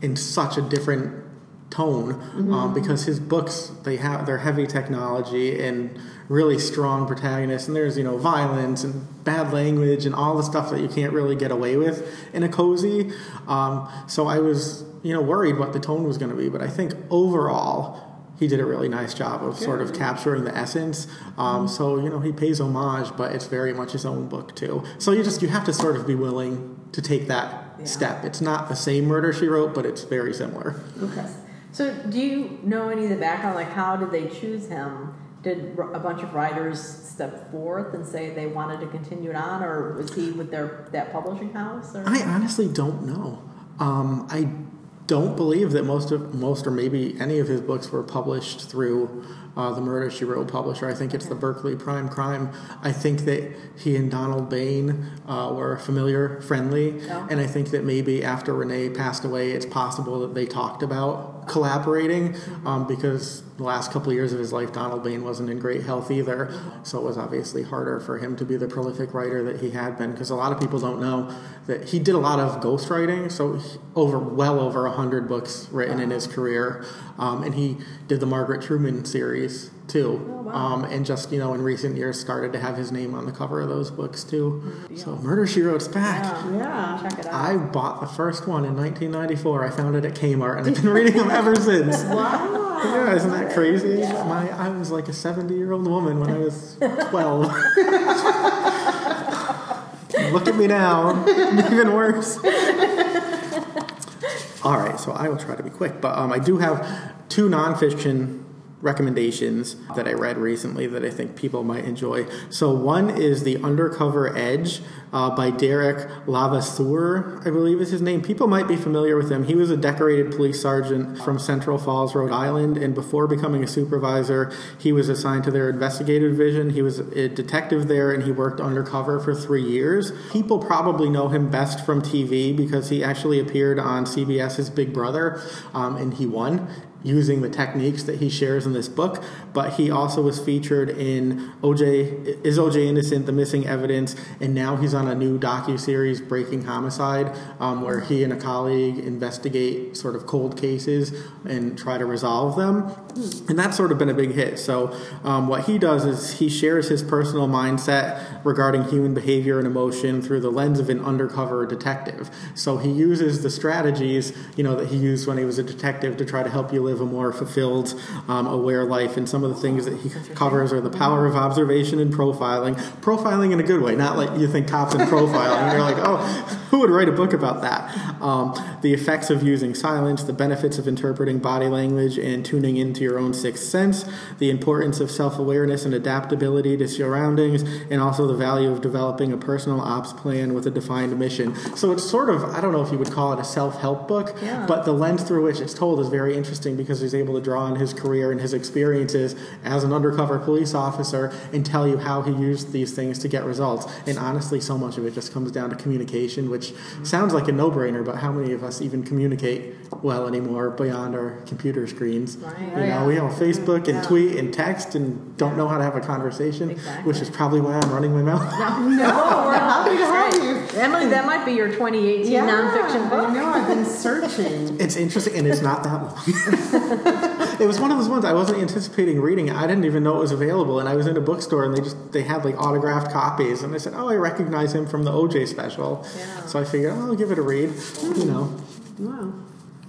in such a different tone um, because his books they have they're heavy technology and really strong protagonists. And there's you know violence and bad language and all the stuff that you can't really get away with in a cozy. Um, so i was you know worried what the tone was going to be. But i think overall he did a really nice job of sort of capturing the essence um, so you know he pays homage but it's very much his own book too so you just you have to sort of be willing to take that Yeah. step it's not the same murder she wrote but it's very similar Okay. So, do you know any of the background? Like, how did they choose him? Did a bunch of writers step forth and say they wanted to continue it on, or was he with their that publishing house? Or? I honestly don't know. Um, I don't believe that most of most or maybe any of his books were published through uh, the Murder She Wrote publisher. I think it's the Berkley Prime Crime. I think that he and Donald Bain uh, were familiar, friendly, Oh. and I think that maybe after Renee passed away, it's possible that they talked about collaborating um, because the last couple of years of his life, Donald Bain wasn't in great health either. So it was obviously harder for him to be the prolific writer that he had been because a lot of people don't know that he did a lot of ghostwriting. So over well over a hundred books written in his career, um, and he did the Margaret Truman series too. Oh, wow. um, and just you know in recent years started to have his name on the cover of those books too. Good So. Murder She Wrote's back. Yeah. Yeah. Check it out. I bought the first one in 1994. I found it at Kmart, and I've been reading them ever since. Wow. Yeah, isn't that crazy? My, I was like a 70 year old woman when I was 12. Look at me now, even worse. All right, so I will try to be quick, but um, I do have two nonfiction recommendations that I read recently that I think people might enjoy. So one is The Undercover Edge uh, by Derrick Levasseur, I believe is his name. People might be familiar with him. He was a decorated police sergeant from Central Falls, Rhode Island, and before becoming a supervisor, he was assigned to their investigative division. He was a detective there, and he worked undercover for three years. People probably know him best from TV because he actually appeared on CBS's Big Brother, um, and he won using the techniques that he shares in this book. But he also was featured in OJ is OJ Innocent: The Missing Evidence, and now he's on a new docu series, Breaking Homicide, um, where he and a colleague investigate sort of cold cases and try to resolve them. And that's sort of been a big hit. So um, what he does is he shares his personal mindset regarding human behavior and emotion through the lens of an undercover detective. So he uses the strategies, you know, that he used when he was a detective to try to help you live a more fulfilled, um, aware life. And some of the things that he covers are the power of observation and profiling. Profiling in a good way, not like you think cops and profiling. You're like, oh, who would write a book about that? Um, the effects of using silence, the benefits of interpreting body language and tuning into your own sixth sense, the importance of self awareness and adaptability to surroundings, and also the value of developing a personal ops plan with a defined mission. So it's sort of, I don't know if you would call it a self help book, Yeah. but the lens through which it's told is very interesting because he's able to draw on his career and his experiences as an undercover police officer and tell you how he used these things to get results. And honestly, so much of it just comes down to communication, which sounds like a no brainer, but how many of us even communicate well anymore beyond our computer screens? Right. You oh, know, we have Facebook and Yeah. tweet and text and don't know how to have a conversation, Exactly. which is probably why I'm running my mouth. No, we're happy to have you. Emily, that might be your 2018 Yeah, nonfiction I book. know. I've been searching. It's interesting, and it's not that long. it was one of those ones I wasn't anticipating reading. it. I didn't even know it was available, and I was in a bookstore, and they just they had like autographed copies, and I said, "Oh, I recognize him from the OJ special." Yeah. So I figured, oh, I'll give it a read. You know, Wow.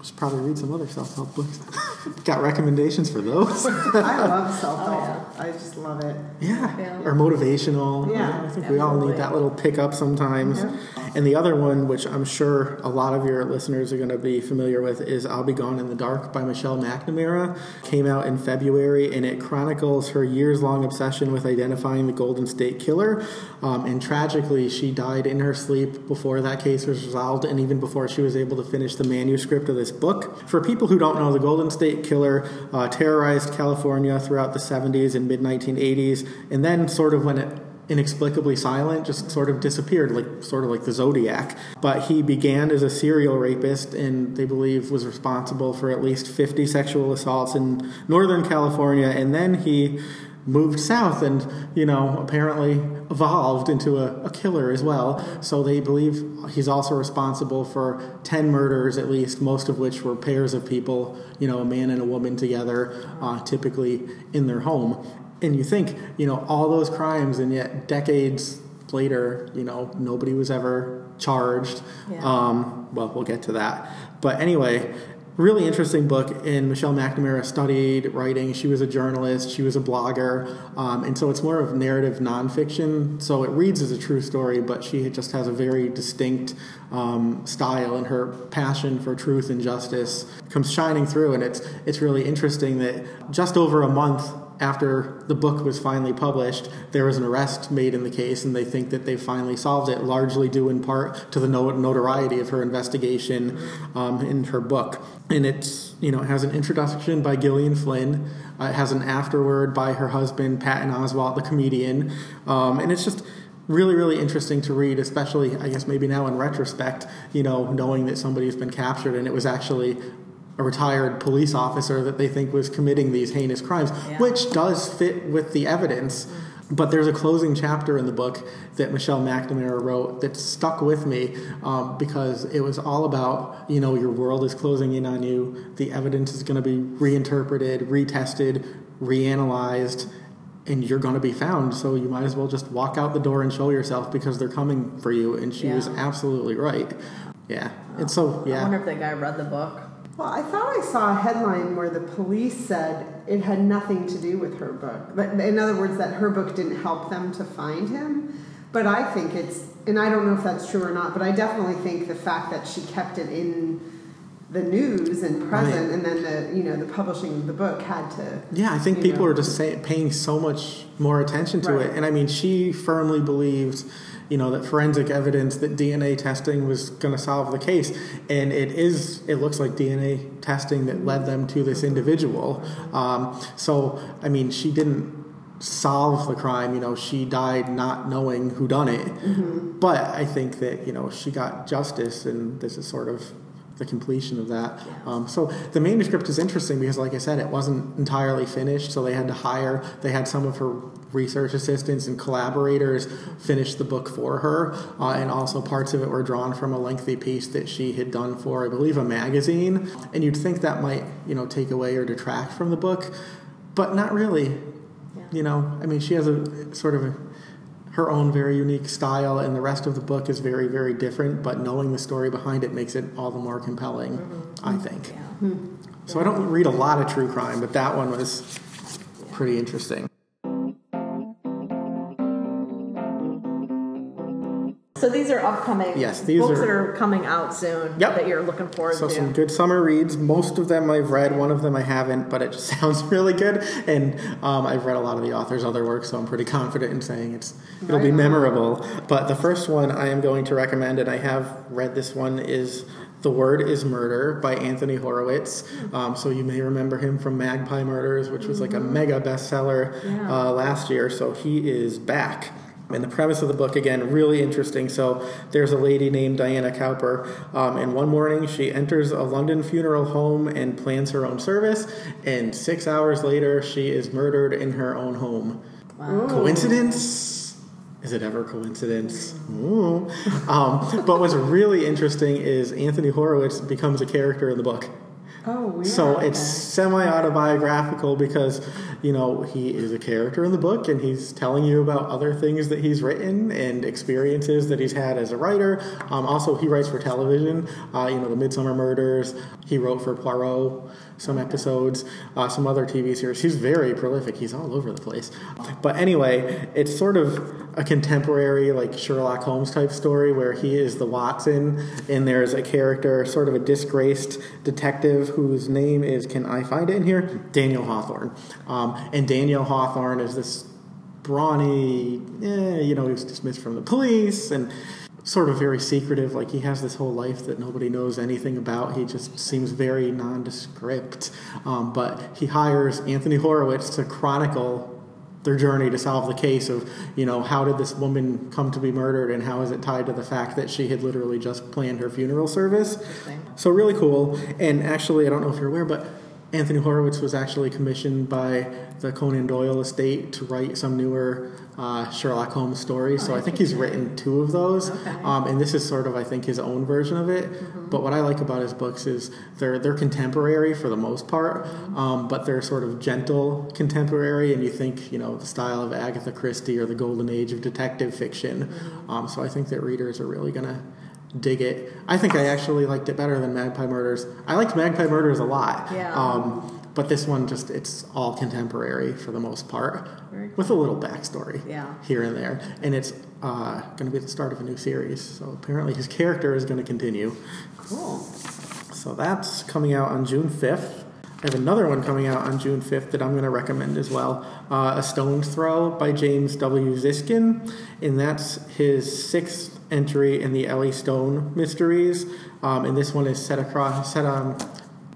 should probably read some other self help books. Got recommendations for those? I love self help. Oh, I just love it. Yeah. Yeah. Or motivational. Yeah, You know, I think we all need that little pickup sometimes. Yeah. And the other one, which I'm sure a lot of your listeners are going to be familiar with, is I'll Be Gone in the Dark by Michelle McNamara. Came out in February, and it chronicles her years long obsession with identifying the Golden State Killer. Um, and tragically, she died in her sleep before that case was resolved, and even before she was able to finish the manuscript of this book. For people who don't know, the Golden State Killer uh, terrorized California throughout the 70s and mid 1980s, and then, sort of when it inexplicably silent, just sort of disappeared, like sort of like the Zodiac. But he began as a serial rapist, and they believe was responsible for at least 50 sexual assaults in Northern California. And then he moved south and you know apparently evolved into a, a, killer as well so they believe he's also responsible for 10 murders at least most of which were pairs of people you know a man and a woman together uh, typically in their home and you think you know all those crimes and yet decades later you know nobody was ever charged yeah. um, well we'll get to that but anyway really interesting book. And Michelle McNamara studied writing. She was a journalist. She was a blogger, um, and so it's more of narrative nonfiction. So it reads as a true story, but she just has a very distinct um, style, and her passion for truth and justice comes shining through. And it's it's really interesting that just over a month after the book was finally published, there was an arrest made in the case, and they think that they finally solved it, largely due in part to the notoriety of her investigation um, in her book. And it's you know it has an introduction by Gillian Flynn, uh, it has an afterword by her husband Patton Oswalt, the comedian, um, and it's just really really interesting to read especially i guess maybe now in retrospect you know knowing that somebody's been captured and it was actually a retired police officer that they think was committing these heinous crimes, yeah. which does fit with the evidence. But there's a closing chapter in the book that Michelle McNamara wrote that stuck with me um, because it was all about, you know, your world is closing in on you. The evidence is going to be reinterpreted, retested, reanalyzed, and you're going to be found. So you might as well just walk out the door and show yourself because they're coming for you. And she yeah. was absolutely right. Yeah. And so, yeah. I wonder if that guy read the book. Well, I thought I saw a headline where the police said it had nothing to do with her book. But In other words, that her book didn't help them to find him. But I think it's, and I don't know if that's true or not, but I definitely think the fact that she kept it in the news and present, right. and then the you know the publishing of the book had to. Yeah, I think people know, are just say, paying so much more attention to right. it, and I mean, she firmly believed you know that forensic evidence that DNA testing was going to solve the case, and it is. It looks like DNA testing that led them to this individual. Um, so I mean, she didn't solve the crime. You know, she died not knowing who done it. Mm-hmm. But I think that you know she got justice, and this is sort of the completion of that. Um, so the manuscript is interesting because, like I said, it wasn't entirely finished, so they had to hire. They had some of her research assistants and collaborators finish the book for her, uh, and also parts of it were drawn from a lengthy piece that she had done for, I believe, a magazine. And you'd think that might, you know, take away or detract from the book, but not really. Yeah. You know, I mean, she has a sort of a her own very unique style, and the rest of the book is very, very different. But knowing the story behind it makes it all the more compelling, mm-hmm. I think. Yeah. Hmm. So I don't read a lot of true crime, but that one was pretty interesting. So these are upcoming yes, these books are, that are coming out soon yep. that you're looking forward so to. So some good summer reads. Most of them I've read. One of them I haven't, but it just sounds really good. And um, I've read a lot of the author's other work, so I'm pretty confident in saying it's it'll right be memorable. But the first one I am going to recommend, and I have read this one, is the Word is Murder by Anthony Horowitz. Um, so you may remember him from Magpie Murders, which was like a mm-hmm. mega bestseller yeah. uh, last year. So he is back. And the premise of the book, again, really interesting. So there's a lady named Diana Cowper, um, and one morning she enters a London funeral home and plans her own service, and six hours later she is murdered in her own home. Wow. Coincidence? Is it ever coincidence? Um, but what's really interesting is Anthony Horowitz becomes a character in the book. Oh, yeah. So it's semi autobiographical because, you know, he is a character in the book and he's telling you about other things that he's written and experiences that he's had as a writer. Um, also, he writes for television, uh, you know, The Midsomer Murders. He wrote for Poirot some episodes, uh, some other TV series. He's very prolific. He's all over the place. But anyway, it's sort of a contemporary, like Sherlock Holmes type story where he is the Watson, and there's a character, sort of a disgraced detective whose name is, can I find it in here? Daniel Hawthorne. Um, and Daniel Hawthorne is this brawny, eh, you know, he was dismissed from the police and sort of very secretive. Like he has this whole life that nobody knows anything about. He just seems very nondescript. Um, but he hires Anthony Horowitz to chronicle their journey to solve the case of you know how did this woman come to be murdered and how is it tied to the fact that she had literally just planned her funeral service so really cool and actually i don't know if you're aware but anthony horowitz was actually commissioned by the conan doyle estate to write some newer uh, sherlock holmes stories. So i think he's written two of those. Okay. um, and this is sort of i think his own version of it. But what i like about his books is they're they're contemporary for the most part um, but they're sort of gentle contemporary and you think you know the style of agatha christie or the golden age of detective fiction. Um, so i think that readers are really gonna dig it i think i actually liked it better than magpie murders i liked magpie murders a lot Yeah. um, but this one just it's all contemporary for the most part Very with a little backstory Yeah. here and there and it's uh, going to be the start of a new series so apparently his character is going to continue Cool. so that's coming out on June 5th. I have another one coming out on June 5th that I'm going to recommend as well uh, A Stone's Throw by James W. Ziskin. And that's his sixth entry in the Ellie Stone mysteries. Um, and this one is set across, set on,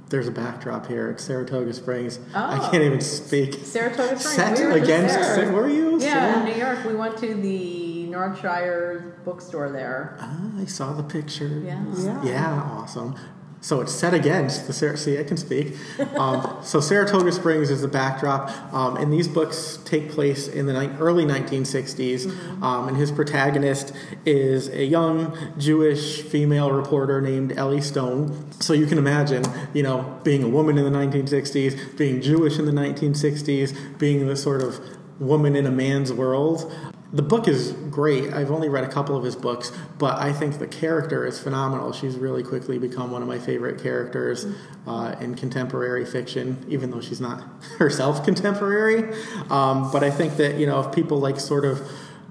there's a backdrop here. It's Saratoga Springs. I Oh. can't even speak. Saratoga Springs. Set we against, there. were you? Yeah, in New York. We went to the Northshire bookstore there. Ah, I saw the picture. Yeah. Yeah. Yeah, awesome. So it's set against the Sar- see I can speak. Um, so Saratoga Springs is the backdrop, um, and these books take place in the ni- early 1960s. Um, and his protagonist is a young Jewish female reporter named Ellie Stone. So you can imagine, you know, being a woman in the 1960s, being Jewish in the 1960s, being the sort of woman in a man's world. The book is great. I've only read a couple of his books, but I think the character is phenomenal. She's really quickly become one of my favorite characters uh, in contemporary fiction, even though she's not herself contemporary. Um, but I think that, you know, if people like sort of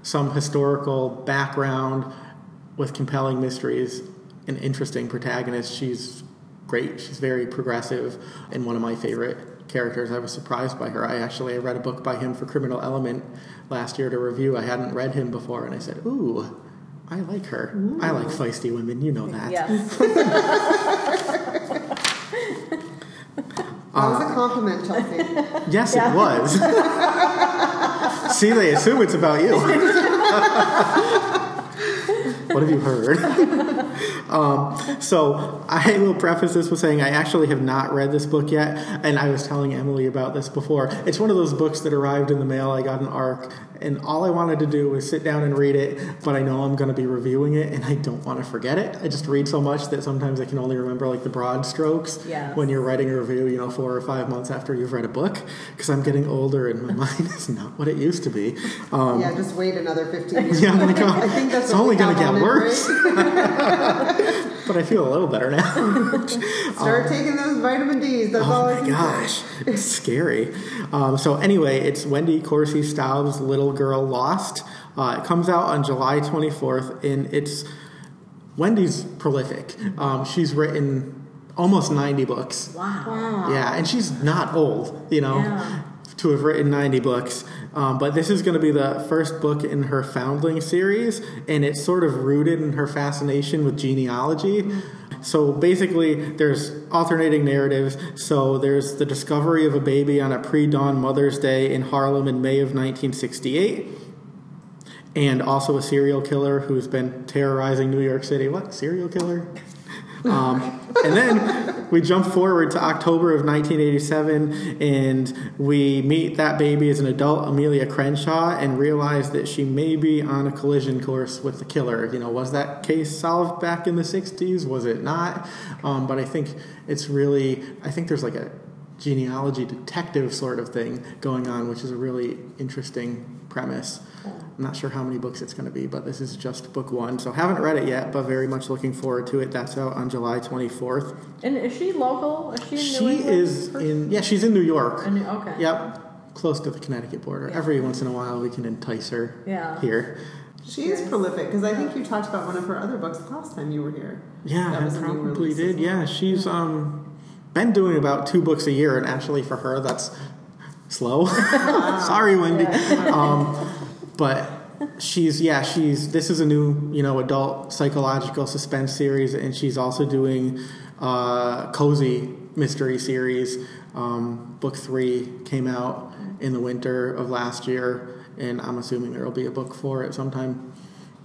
some historical background with compelling mysteries and interesting protagonists, she's great. She's very progressive and one of my favorite characters. I was surprised by her. I actually read a book by him for Criminal Element last year to review. I hadn't read him before, and I said, "Ooh, I like her. I like feisty women. You know that." Yes. That was a uh, compliment, Chelsea. Yes, Yeah. it was. See, they assume it's about you. what have you heard? um, so I will preface this with saying I actually have not read this book yet, and I was telling Emily about this before. It's one of those books that arrived in the mail. I got an ARC, and all I wanted to do was sit down and read it, but I know I'm going to be reviewing it, and I don't want to forget it. I just read so much that sometimes I can only remember like the broad strokes Yes. when you're writing a review, you know, four or five months after you've read a book, because I'm getting older and my mind is not what it used to be. Um, yeah, just wait another 15 years. yeah, I'm gonna go. I think that's it's only going to get worse, right? but I feel a little better now. Start taking those vitamin D's. That's all I Oh my can gosh, it's scary. Um, so anyway, it's Wendy Corsi Staub's Little Girl Lost. Uh, it comes out on July 24th, and it's Wendy's prolific. Um, she's written almost 90 books. Wow. Wow. Yeah, and she's not old, you know, Yeah. to have written 90 books. Um, but this is going to be the first book in her Foundling series, and it's sort of rooted in her fascination with genealogy. So basically, there's alternating narratives. So there's the discovery of a baby on a pre dawn Mother's Day in Harlem in May of 1968. And also a serial killer who's been terrorizing New York City. What? Serial killer? Um, and then we jump forward to October of 1987, and we meet that baby as an adult, Amelia Crenshaw, and realize that she may be on a collision course with the killer. You know, was that case solved back in the 60s? Was it not? Um, but I think it's really, I think there's like a genealogy detective sort of thing going on, which is a really interesting premise. I'm not sure how many books it's going to be, but this is just book one. So haven't read it yet, but very much looking forward to it. That's out on July 24th. And is she local? Is she in New She England? is in, yeah, she's in New York. In- okay. Yep, close to the Connecticut border. Yeah. Every once in a while, we can entice her Yeah. here. She is prolific because I think you talked about one of her other books last time you were here. Yeah, That I was a probably did. as well. Yeah, she's um been doing about two books a year, and actually for her that's slow. Sorry, Wendy. Um, but she's yeah she's this is a new you know adult psychological suspense series, and she's also doing uh, cozy mystery series Um, book three came out in the winter of last year, and I'm assuming there will be a book four at some time.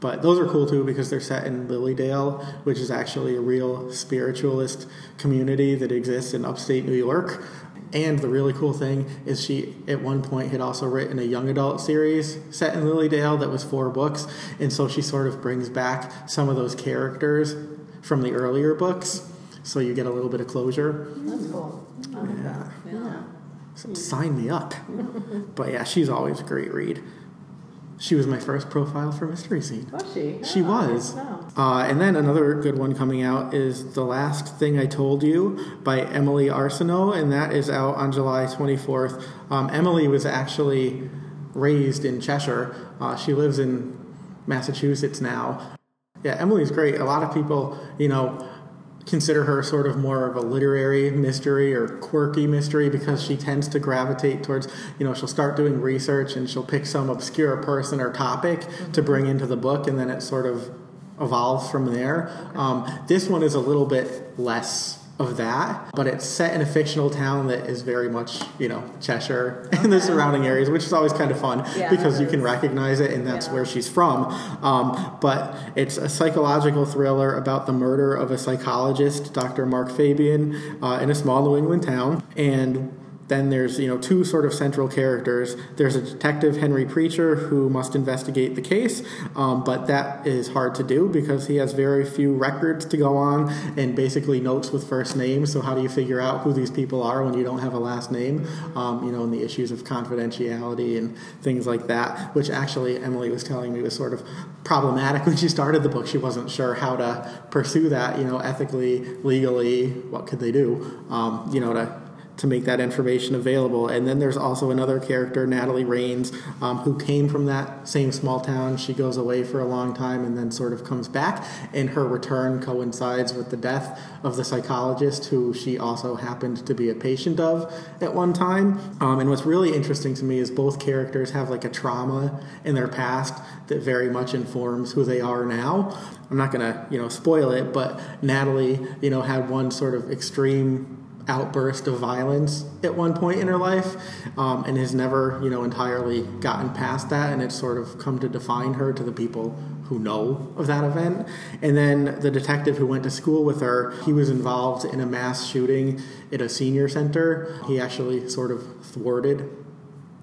But those are cool too because they're set in Lilydale, which is actually a real spiritualist community that exists in upstate New York. And the really cool thing is she, at one point, had also written a young adult series set in Lilydale that was four books. And so she sort of brings back some of those characters from the earlier books. So you get a little bit of closure. That's cool. Like Yeah. Yeah. So sign me up. but yeah, she's always a great read. She was my first profile for Mystery Scene. Was she? She Oh, was. Uh, and then another good one coming out is The Last Thing I Told You by Emily Arsenault, and that is out on July 24th. Um, Emily was actually raised in Cheshire. Uh, she lives in Massachusetts now. Yeah, Emily's great. A lot of people, you know, consider her sort of more of a literary mystery or quirky mystery because she tends to gravitate towards, you know, she'll start doing research and she'll pick some obscure person or topic to bring into the book and then it sort of evolves from there. Um, this one is a little bit less of that, but it's set in a fictional town that is very much, you know, Cheshire and the surrounding areas, which is always kind of fun Yeah, because you can recognize it and that's Yeah. where she's from. Um, but it's a psychological thriller about the murder of a psychologist, Dr. Mark Fabian, uh, in a small New England town. And then there's you know two sort of central characters. There's a detective Henry Preacher who must investigate the case, um, but that is hard to do because he has very few records to go on and basically notes with first names. So how do you figure out who these people are when you don't have a last name? Um, you know, and the issues of confidentiality and things like that, which actually Emily was telling me was sort of problematic when she started the book. She wasn't sure how to pursue that, you know, ethically, legally. What could they do? Um, you know, to to make that information available. And then there's also another character, Natalie Raines, um, who came from that same small town. She goes away for a long time and then sort of comes back. And her return coincides with the death of the psychologist who she also happened to be a patient of at one time. Um, and what's really interesting to me is both characters have like a trauma in their past that very much informs who they are now. I'm not to, you know, spoil it, but Natalie, you know, had one sort of extreme outburst of violence at one point in her life um, and has never you know entirely gotten past that and it's sort of come to define her to the people who know of that event and then the detective who went to school with her he was involved in a mass shooting at a senior center he actually sort of thwarted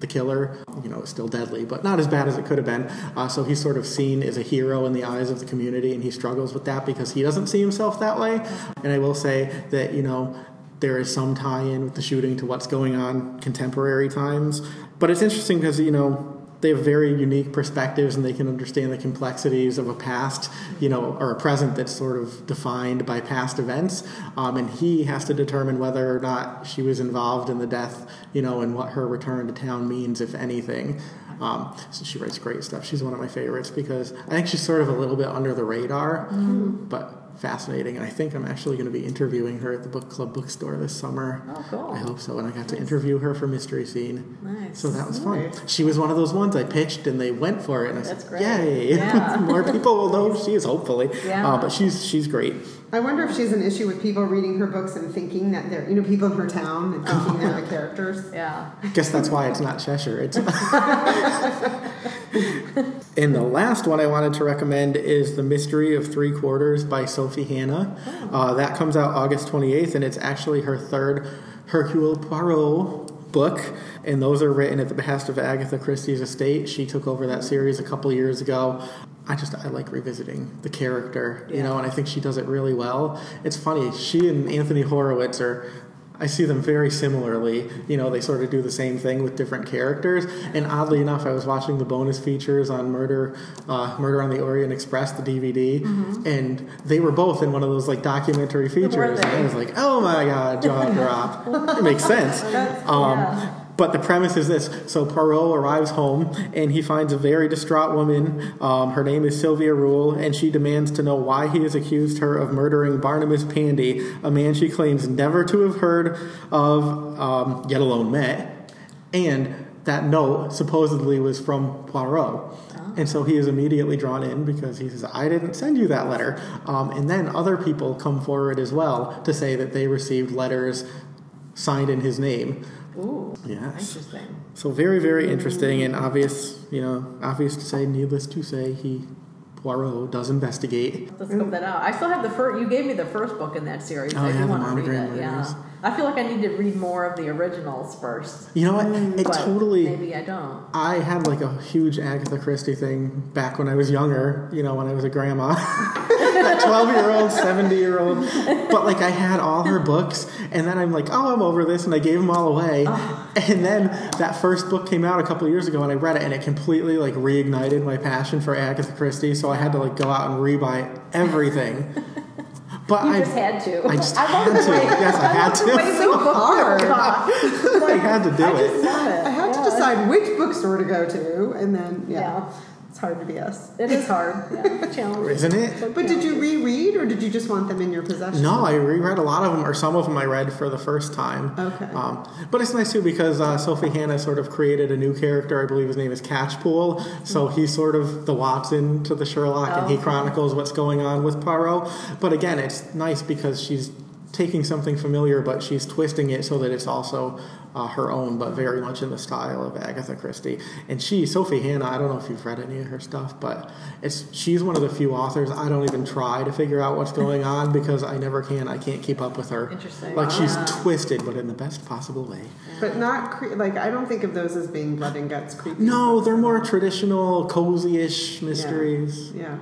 the killer, you know, still deadly, but not as bad as it could have been. Uh, so he's sort of seen as a hero in the eyes of the community, and he struggles with that because he doesn't see himself that way. And I will say that, you know, there is some tie in with the shooting to what's going on contemporary times. But it's interesting because, you know, they have very unique perspectives and they can understand the complexities of a past, you know, or a present that's sort of defined by past events. Um, and he has to determine whether or not she was involved in the death, you know, and what her return to town means, if anything. Um, so she writes great stuff. She's one of my favorites because I think she's sort of a little bit under the radar, but fascinating. And I think I'm actually going to be interviewing her at the book club bookstore this summer. Oh, cool. I hope so. And I got to interview her for Mystery Scene. Nice. So that was fun. She was one of those ones I pitched and they went for it. And I That's said, great. Yay! Yeah. More people will know who she is, hopefully. Yeah. Uh, but she's she's great. I wonder if she's an issue with people reading her books and thinking that they're, you know, people in her town and thinking they're the characters. Yeah. Guess that's why it's not Cheshire. It's and the last one I wanted to recommend is The Mystery of Three Quarters by Sophie Hannah. Uh, that comes out August 28th, and it's actually her third Hercule Poirot book. And those are written at the behest of Agatha Christie's estate. She took over that series a couple years ago. I just I like revisiting the character, you know, and I think she does it really well. It's funny. She and Anthony Horowitz are I see them very similarly. You know, they sort of do the same thing with different characters. And oddly enough, I was watching the bonus features on Murder, uh, Murder on the Orient Express, the DVD, and they were both in one of those like documentary features. And I was like, oh my god, jaw drop. it makes sense. Um, yeah. But the premise is this: so Poirot arrives home and he finds a very distraught woman. Um, her name is Sylvia Rule, and she demands to know why he has accused her of murdering Barnabas Pandy, a man she claims never to have heard of, um, yet alone met. And that note supposedly was from Poirot. And so he is immediately drawn in because he says, I didn't send you that letter. Um, and then other people come forward as well to say that they received letters signed in his name. Ooh, Yes. interesting. So very, very interesting and obvious. You know, obvious to say, needless to say, he Poirot does investigate. Let's scope that out. I still have the first. You gave me the first book in that series. Oh, I yeah, do want to read it. Yeah, I feel like I need to read more of the originals first. You know what? It but totally. Maybe I don't. I had like a huge Agatha Christie thing back when I was younger, you know, when I was a grandma. that 12 year old, 70 year old. But like I had all her books, and then I'm like, oh, I'm over this, and I gave them all away. And then that first book came out a couple years ago, and I read it, and it completely like reignited my passion for Agatha Christie. So I had to like go out and rebuy everything. But You I, just had to. I just I had love to. way- Yes, I had love the way to. the book hard. comes. I had to do I it. love it. I had to decide which bookstore to go to, and then yeah, Yeah. It's hard to be us. It is hard. Yeah, challenging. Isn't it? But did you reread, or did you just want them in your possession? No, I reread a lot of them, or some of them I read for the first time. Okay. Um, but it's nice too because uh, Sophie Hannah sort of created a new character. I believe his name is Catchpool. So he's sort of the Watson to the Sherlock, and he Oh. chronicles what's going on with Poirot. But again, it's nice because she's taking something familiar, but she's twisting it so that it's also uh, her own, but very much in the style of Agatha Christie. And she, Sophie Hannah, I don't know if you've read any of her stuff, but it's she's one of the few authors I don't even try to figure out what's going on because I never can. I can't keep up with her. Interesting. Like she's Ah. twisted, but in the best possible way. But not cre- like I don't think of those as being blood and guts creepy. No, they're more traditional, cozy-ish mysteries. Yeah.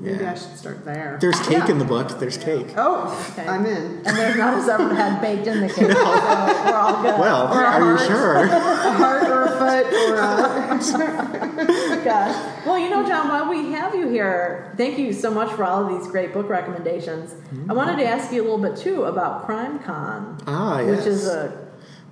Maybe Yeah. I should start there. There's cake Yeah. in the book. There's cake. Oh, Okay. I'm in. And there's not a severed head baked in the cake. So we're all good. Well, Or a are you heart. sure? A heart or a foot or a. Gosh. Well, you know, John, while we have you here, thank you so much for all of these great book recommendations. I wanted to ask you a little bit too about Crime Con, Ah, which is a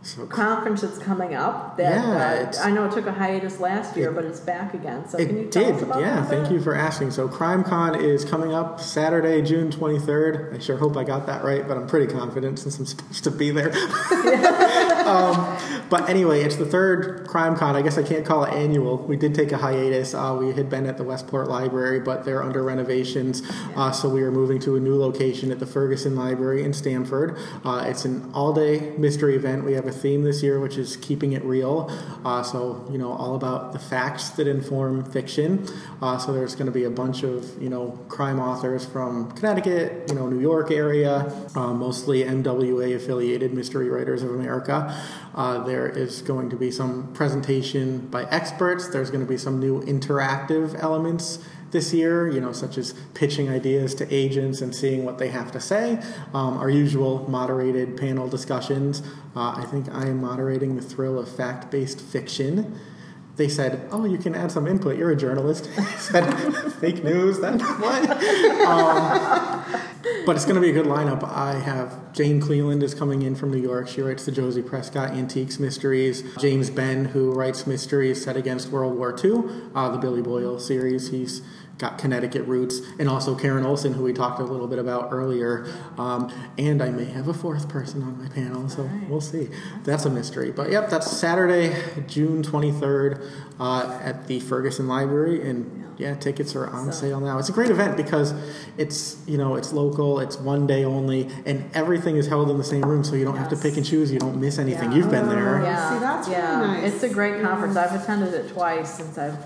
So conference that's coming up. That Yeah, uh, I know it took a hiatus last year, but it's back again. So It can you tell did, us about yeah. Thank you for asking. So, CrimeCon is coming up Saturday, June 23rd. I sure hope I got that right, but I'm pretty confident since I'm supposed to be there. um, but anyway, it's the third CrimeCon. I guess I can't call it annual. We did take a hiatus. Uh, we had been at the Westport Library, but they're under renovations, uh, so we are moving to a new location at the Ferguson Library in Stamford. Uh, it's an all-day mystery event. We have a theme this year, which is keeping it real. Uh, so you know, all about the facts that inform fiction. Uh, so there's going to be a bunch of you know crime authors from Connecticut, you know, New York area, uh, mostly MWA affiliated Mystery Writers of America. Uh, there is going to be some presentation by experts. There's going to be some new interactive elements this year, you know, such as pitching ideas to agents and seeing what they have to say. Um, our usual moderated panel discussions. Uh, I think I am moderating the thrill of fact based fiction. They said, "Oh, you can add some input. You're a journalist." Said, "Fake news? Then what?" Um, but it's going to be a good lineup. I have Jane Cleland is coming in from New York. She writes the Josie Prescott Antiques Mysteries. James Benn, who writes mysteries set against World War II, uh, the Billy Boyle series. He's got Connecticut roots, and also Karen Olson, who we talked a little bit about earlier. Um, and I may have a fourth person on my panel, so we'll see. That's a mystery. But yep, that's Saturday, June 23rd uh, at the Ferguson Library, and yeah, tickets are on So- sale now. It's a great event because it's you know it's local, it's one day only, and everything is held in the same room, so you don't have to pick and choose. You don't miss anything. Yeah. You've been there. Yeah, See, that's really yeah. nice. It's a great conference. I've attended it twice since I've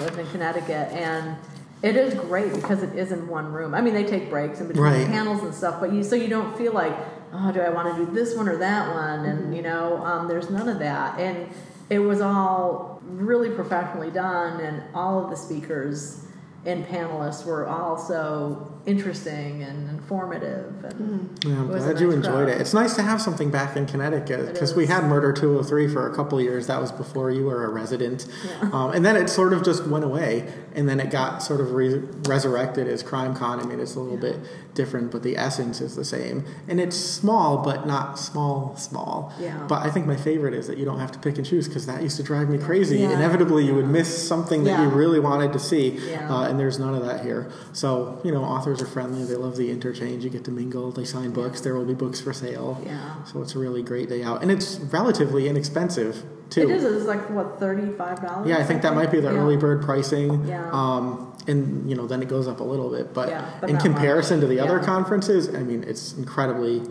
lived in Connecticut, and it is great because it is in one room. I mean, they take breaks in between Right. panels and stuff, but you so you don't feel like, oh, do I want to do this one or that one? And you know, um, there's none of that, and it was all really professionally done, and all of the speakers and panelists were also interesting and informative and Yeah, I'm It was a glad you enjoyed crowd. it. It's nice to have something back in Connecticut because we had Murder 203 for a couple of years. That was before you were a resident. Yeah. Um, and then it sort of just went away. And then it got sort of re- resurrected as Crime Con. I mean, it's a little bit different, but the essence is the same. And it's small, but not small, small. Yeah. But I think my favorite is that you don't have to pick and choose because that used to drive me crazy. Yeah. Inevitably, you would miss something that you really wanted to see. Yeah. Uh, and there's none of that here. So, you know, authors are friendly. They love the interchange. You get to mingle. They sign books. There will be books for sale. yeah. So it's a really great day out. And it's relatively inexpensive, too. It is. It's like what thirty five dollars. Yeah, I think that might be the Yeah. early bird pricing. Yeah. Um, and, you know, then it goes up a little bit. But, Yeah, but in comparison to the other conferences, I mean, it's incredibly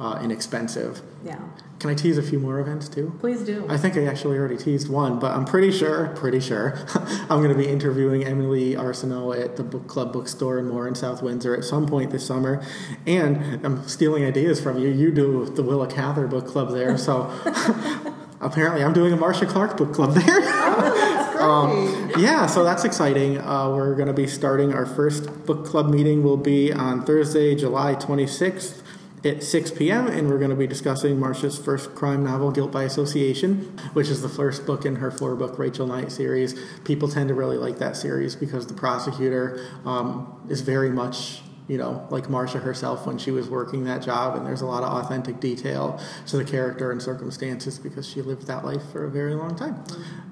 uh, inexpensive. Yeah. Can I tease a few more events too? Please do. I think I actually already teased one, but I'm pretty sure, pretty sure, I'm going to be interviewing Emily Arsenault at the Book Club bookstore in More in South Windsor at some point this summer. And I'm stealing ideas from you. You do the Willa Cather book club there, so apparently I'm doing a Marcia Clark book club there. Oh. Um, yeah, so that's exciting. Uh, we're going to be starting our first book club meeting. Will be on Thursday, July 26th at 6 p.m. and we're going to be discussing Marcia's first crime novel, Guilt by Association, which is the first book in her four-book Rachel Knight series. People tend to really like that series because the prosecutor um, is very much you know, like Marcia herself when she was working that job, and there's a lot of authentic detail to the character and circumstances because she lived that life for a very long time.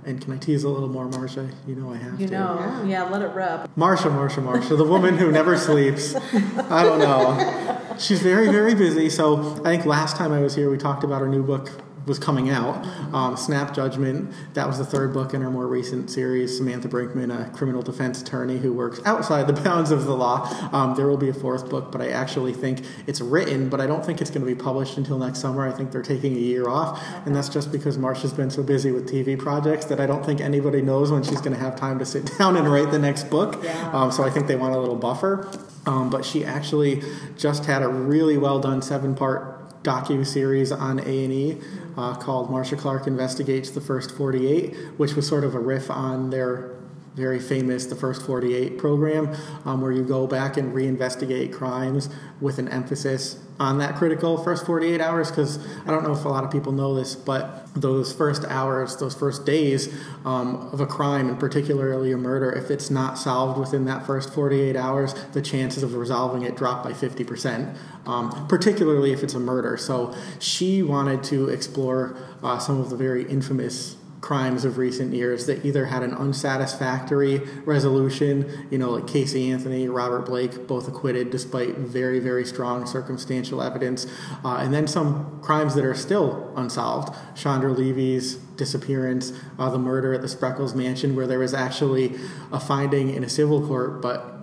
And can I tease a little more, Marcia? You know I have you to. You know, Yeah. yeah. let it rip. Marcia, Marcia, Marcia, the woman who never sleeps. I don't know. She's very, very busy. So I think last time I was here, we talked about her new book was coming out, um, Snap Judgment. That was the third book in our more recent series. Samantha Brinkman, a criminal defense attorney who works outside the bounds of the law. Um, there will be a fourth book, but I actually think it's written, but I don't think it's going to be published until next summer. I think they're taking a year off, and that's just because Marcia's been so busy with TV projects that I don't think anybody knows when she's going to have time to sit down and write the next book. Yeah. Um, so I think they want a little buffer. Um, but she actually just had a really well done seven part docu series on A and E uh, called Marcia Clark Investigates the First 48, which was sort of a riff on their very famous The First 48 program, um, where you go back and reinvestigate crimes with an emphasis on that critical first 48 hours. Because I don't know if a lot of people know this, but those first hours, those first days um, of a crime, and particularly a murder, if it's not solved within that first 48 hours, the chances of resolving it drop by 50%, um, particularly if it's a murder. So she wanted to explore uh, some of the very infamous crimes of recent years that either had an unsatisfactory resolution, you know, like Casey Anthony, Robert Blake, both acquitted despite very, very strong circumstantial evidence, uh, and then some crimes that are still unsolved. Chandra Levy's disappearance, uh, the murder at the Spreckels mansion, where there was actually a finding in a civil court, but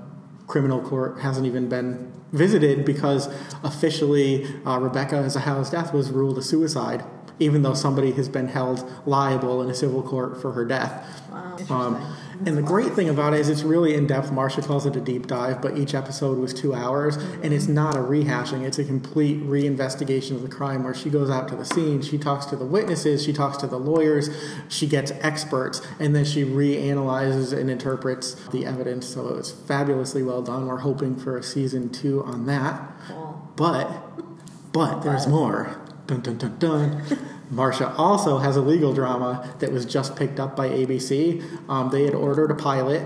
criminal court hasn't even been visited because officially uh, Rebecca Zahau's death was ruled a suicide, even though somebody has been held liable in a civil court for her death. Wow. Um, and the great thing about it is it's really in depth. Marcia calls it a deep dive, but each episode was two hours, and it's not a rehashing. It's a complete reinvestigation of the crime where she goes out to the scene, she talks to the witnesses, she talks to the lawyers, she gets experts, and then she reanalyzes and interprets the evidence. So it was fabulously well done. We're hoping for a season two on that. But, but there's more. Dun dun dun dun. Marcia also has a legal drama that was just picked up by ABC. Um, they had ordered a pilot,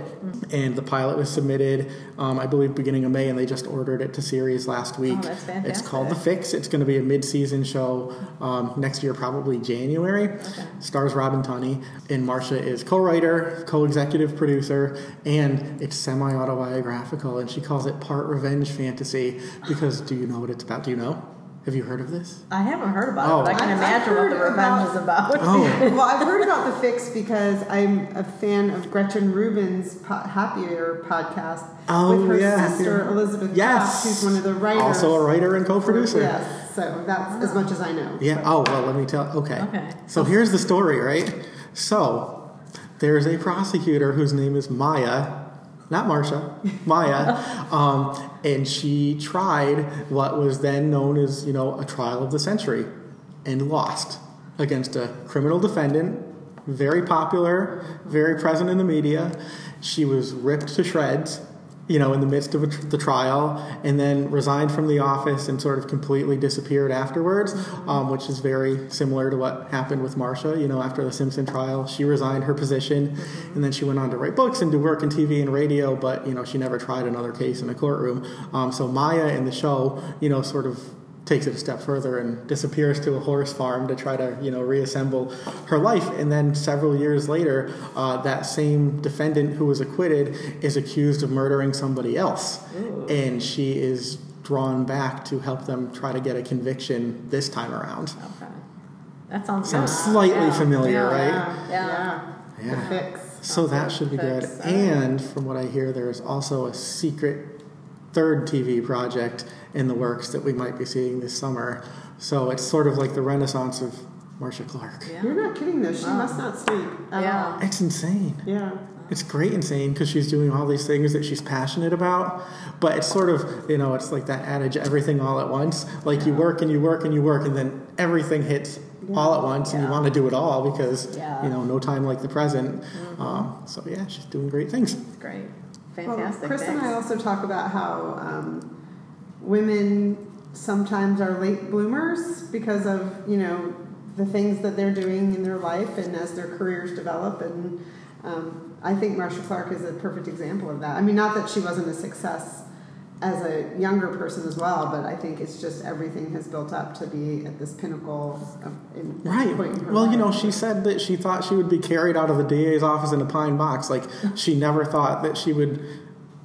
and the pilot was submitted, um, I believe, beginning of May, and they just ordered it to series last week. Oh, that's It's called The. Fix. It's going to be a mid-season show um, next year, probably January. Stars Robin Tunney, and Marcia is co-writer, co-executive producer, and it's semi-autobiographical. And she calls it part revenge fantasy because do you know what it's about? Do you know? Have you heard of this? I haven't heard about Oh. it, but I can I've- I've imagine what the heard revenge is about. Oh, well, I've heard about the fix because I'm a fan of Gretchen Rubin's po- Happier podcast Oh, with her yeah, sister Happier. Elizabeth Yes. Craft, who's one of the writers. also a writer and co-producer. Yes, so that's as much as I know. Yeah. Oh well, let me tell. Okay. Okay. So here's the story, right? So there's a prosecutor whose name is Maya, not Marcia, Maya, um, and she tried what was then known as you know a trial of the century, and lost against a criminal defendant, very popular, very present in the media. She was ripped to shreds you know, in the midst of tr- the trial, and then resigned from the office and sort of completely disappeared afterwards, um, which is very similar to what happened with Marcia. You know, after the Simpson trial, she resigned her position, and then she went on to write books and do work in TV and radio, but you know, she never tried another case in a courtroom. Um, so Maya in the show, you know, sort of takes it a step further and disappears to a horse farm to try to you know reassemble her life and then several years later uh, that same defendant who was acquitted is accused of murdering somebody else and she is drawn back to help them try to get a conviction this time around Okay. That sounds sounds good. slightly Yeah. familiar Yeah, right yeah, Yeah. The Yeah. fix. so that should be good Fix. and from what i hear there's also a secret third tv project in the works that we might be seeing this summer So it's sort of like the renaissance of Marcia Clark. Yeah. You're not kidding though. She must not sleep at Yeah. all. It's insane. Yeah. It's great insane because she's doing all these things that she's passionate about. But it's sort of, you know, it's like that adage everything all at once. Like you work and you work and you work, and then everything hits all at once, and you want to do it all because, Yeah. you know, no time like the present. Um, so, yeah, she's doing great things. Great. Well, Fantastic. Chris and I also talk about how um, women sometimes are late bloomers because of you know the things that they're doing in their life and as their careers develop and um, I think Marcia Clark is a perfect example of that. I mean, not that she wasn't a success as a younger person as well, but I think it's just everything has built up to be at this pinnacle of in, Right. point in her Well, you know, she said that she thought she would be carried out of the DA's office in a pine box. Like, she never thought that she would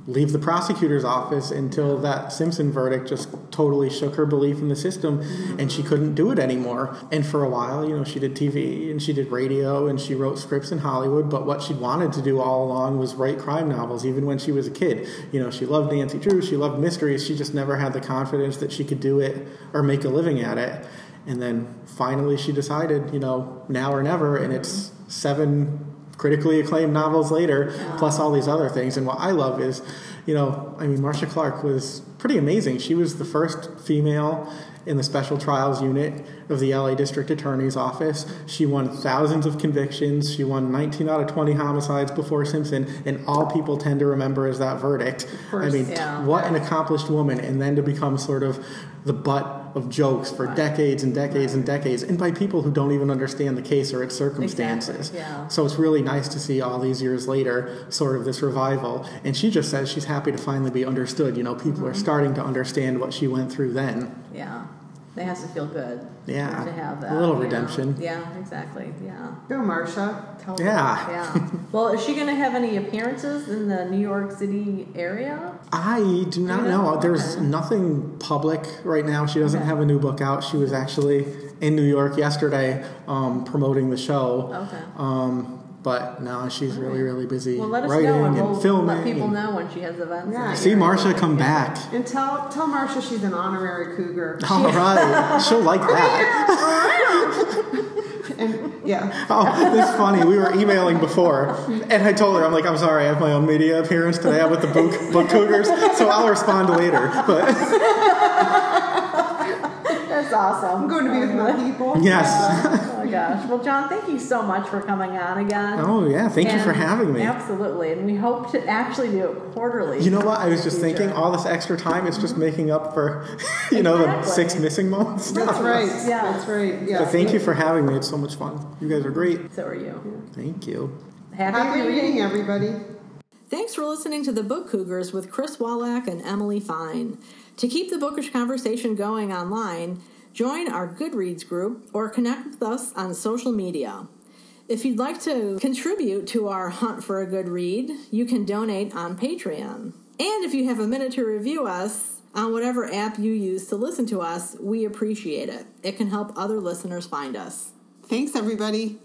leave the prosecutor's office until that Simpson verdict just totally shook her belief in the system and she couldn't do it anymore. And for a while, you know, she did TV and she did radio and she wrote scripts in Hollywood, but what she wanted to do all along was write crime novels, even when she was a kid. You know, she loved Nancy Drew, she loved mysteries, she just never had the confidence that she could do it or make a living at it. And then finally she decided, you know, now or never, and it's seven critically acclaimed novels later, plus all these other things. And what I love is, you know, I mean, Marcia Clark was pretty amazing. She was the first female in the special trials unit of the LA District Attorney's Office. She won thousands of convictions. She won 19 out of 20 homicides before Simpson, and all people tend to remember is that verdict. I mean, yeah. what an accomplished woman, and then to become sort of the butt of jokes for decades and decades and decades, and by people who don't even understand the case or its circumstances. Exactly, yeah. So it's really nice to see all these years later sort of this revival. And she just says she's happy to finally be understood. You know, people Mm-hmm. are starting to understand what she went through then. Yeah. It has to feel good. Yeah. To have that. A little you know. redemption. Yeah, exactly. Yeah. Go, Marcia. Totally. Yeah. Yeah. well, is she going to have any appearances in the New York City area? I do not You know? know. There's Okay. nothing public right now. She doesn't Okay. have a new book out. She was actually in New York yesterday um, promoting the show. Okay. Um, but now she's really, really busy Well, let us writing know and and we'll filming. let people know when she has events. Yeah. See area. Marcia come back. And tell tell Marcia she's an honorary cougar. All right, she'll like that. And yeah. Oh, it's funny. We were emailing before, and I told her, I'm like, I'm sorry, I have my own media appearance today I'm with the book, book Cougars, so I'll respond later. But That's awesome. I'm going to be with my people. yes. Oh, oh my gosh. Well, John, thank you so much for coming on again. Oh yeah, thank you for having me. Absolutely. And we hope to actually do it quarterly. You know what? I was just Future. thinking, all this extra time is just making up for, you know, the six missing months. That's right. Yeah. That's right. Yeah. But thank you for having me. It's so much fun. You guys are great. So are you. Thank you. Happy, Happy reading. reading, everybody. Thanks for listening to the Book Cougars with Chris Wolak and Emily Fine. To keep the bookish conversation going online, join our Goodreads group or connect with us on social media. If you'd like to contribute to our hunt for a good read, you can donate on Patreon. And if you have a minute to review us on whatever app you use to listen to us, we appreciate it. It can help other listeners find us. Thanks, everybody.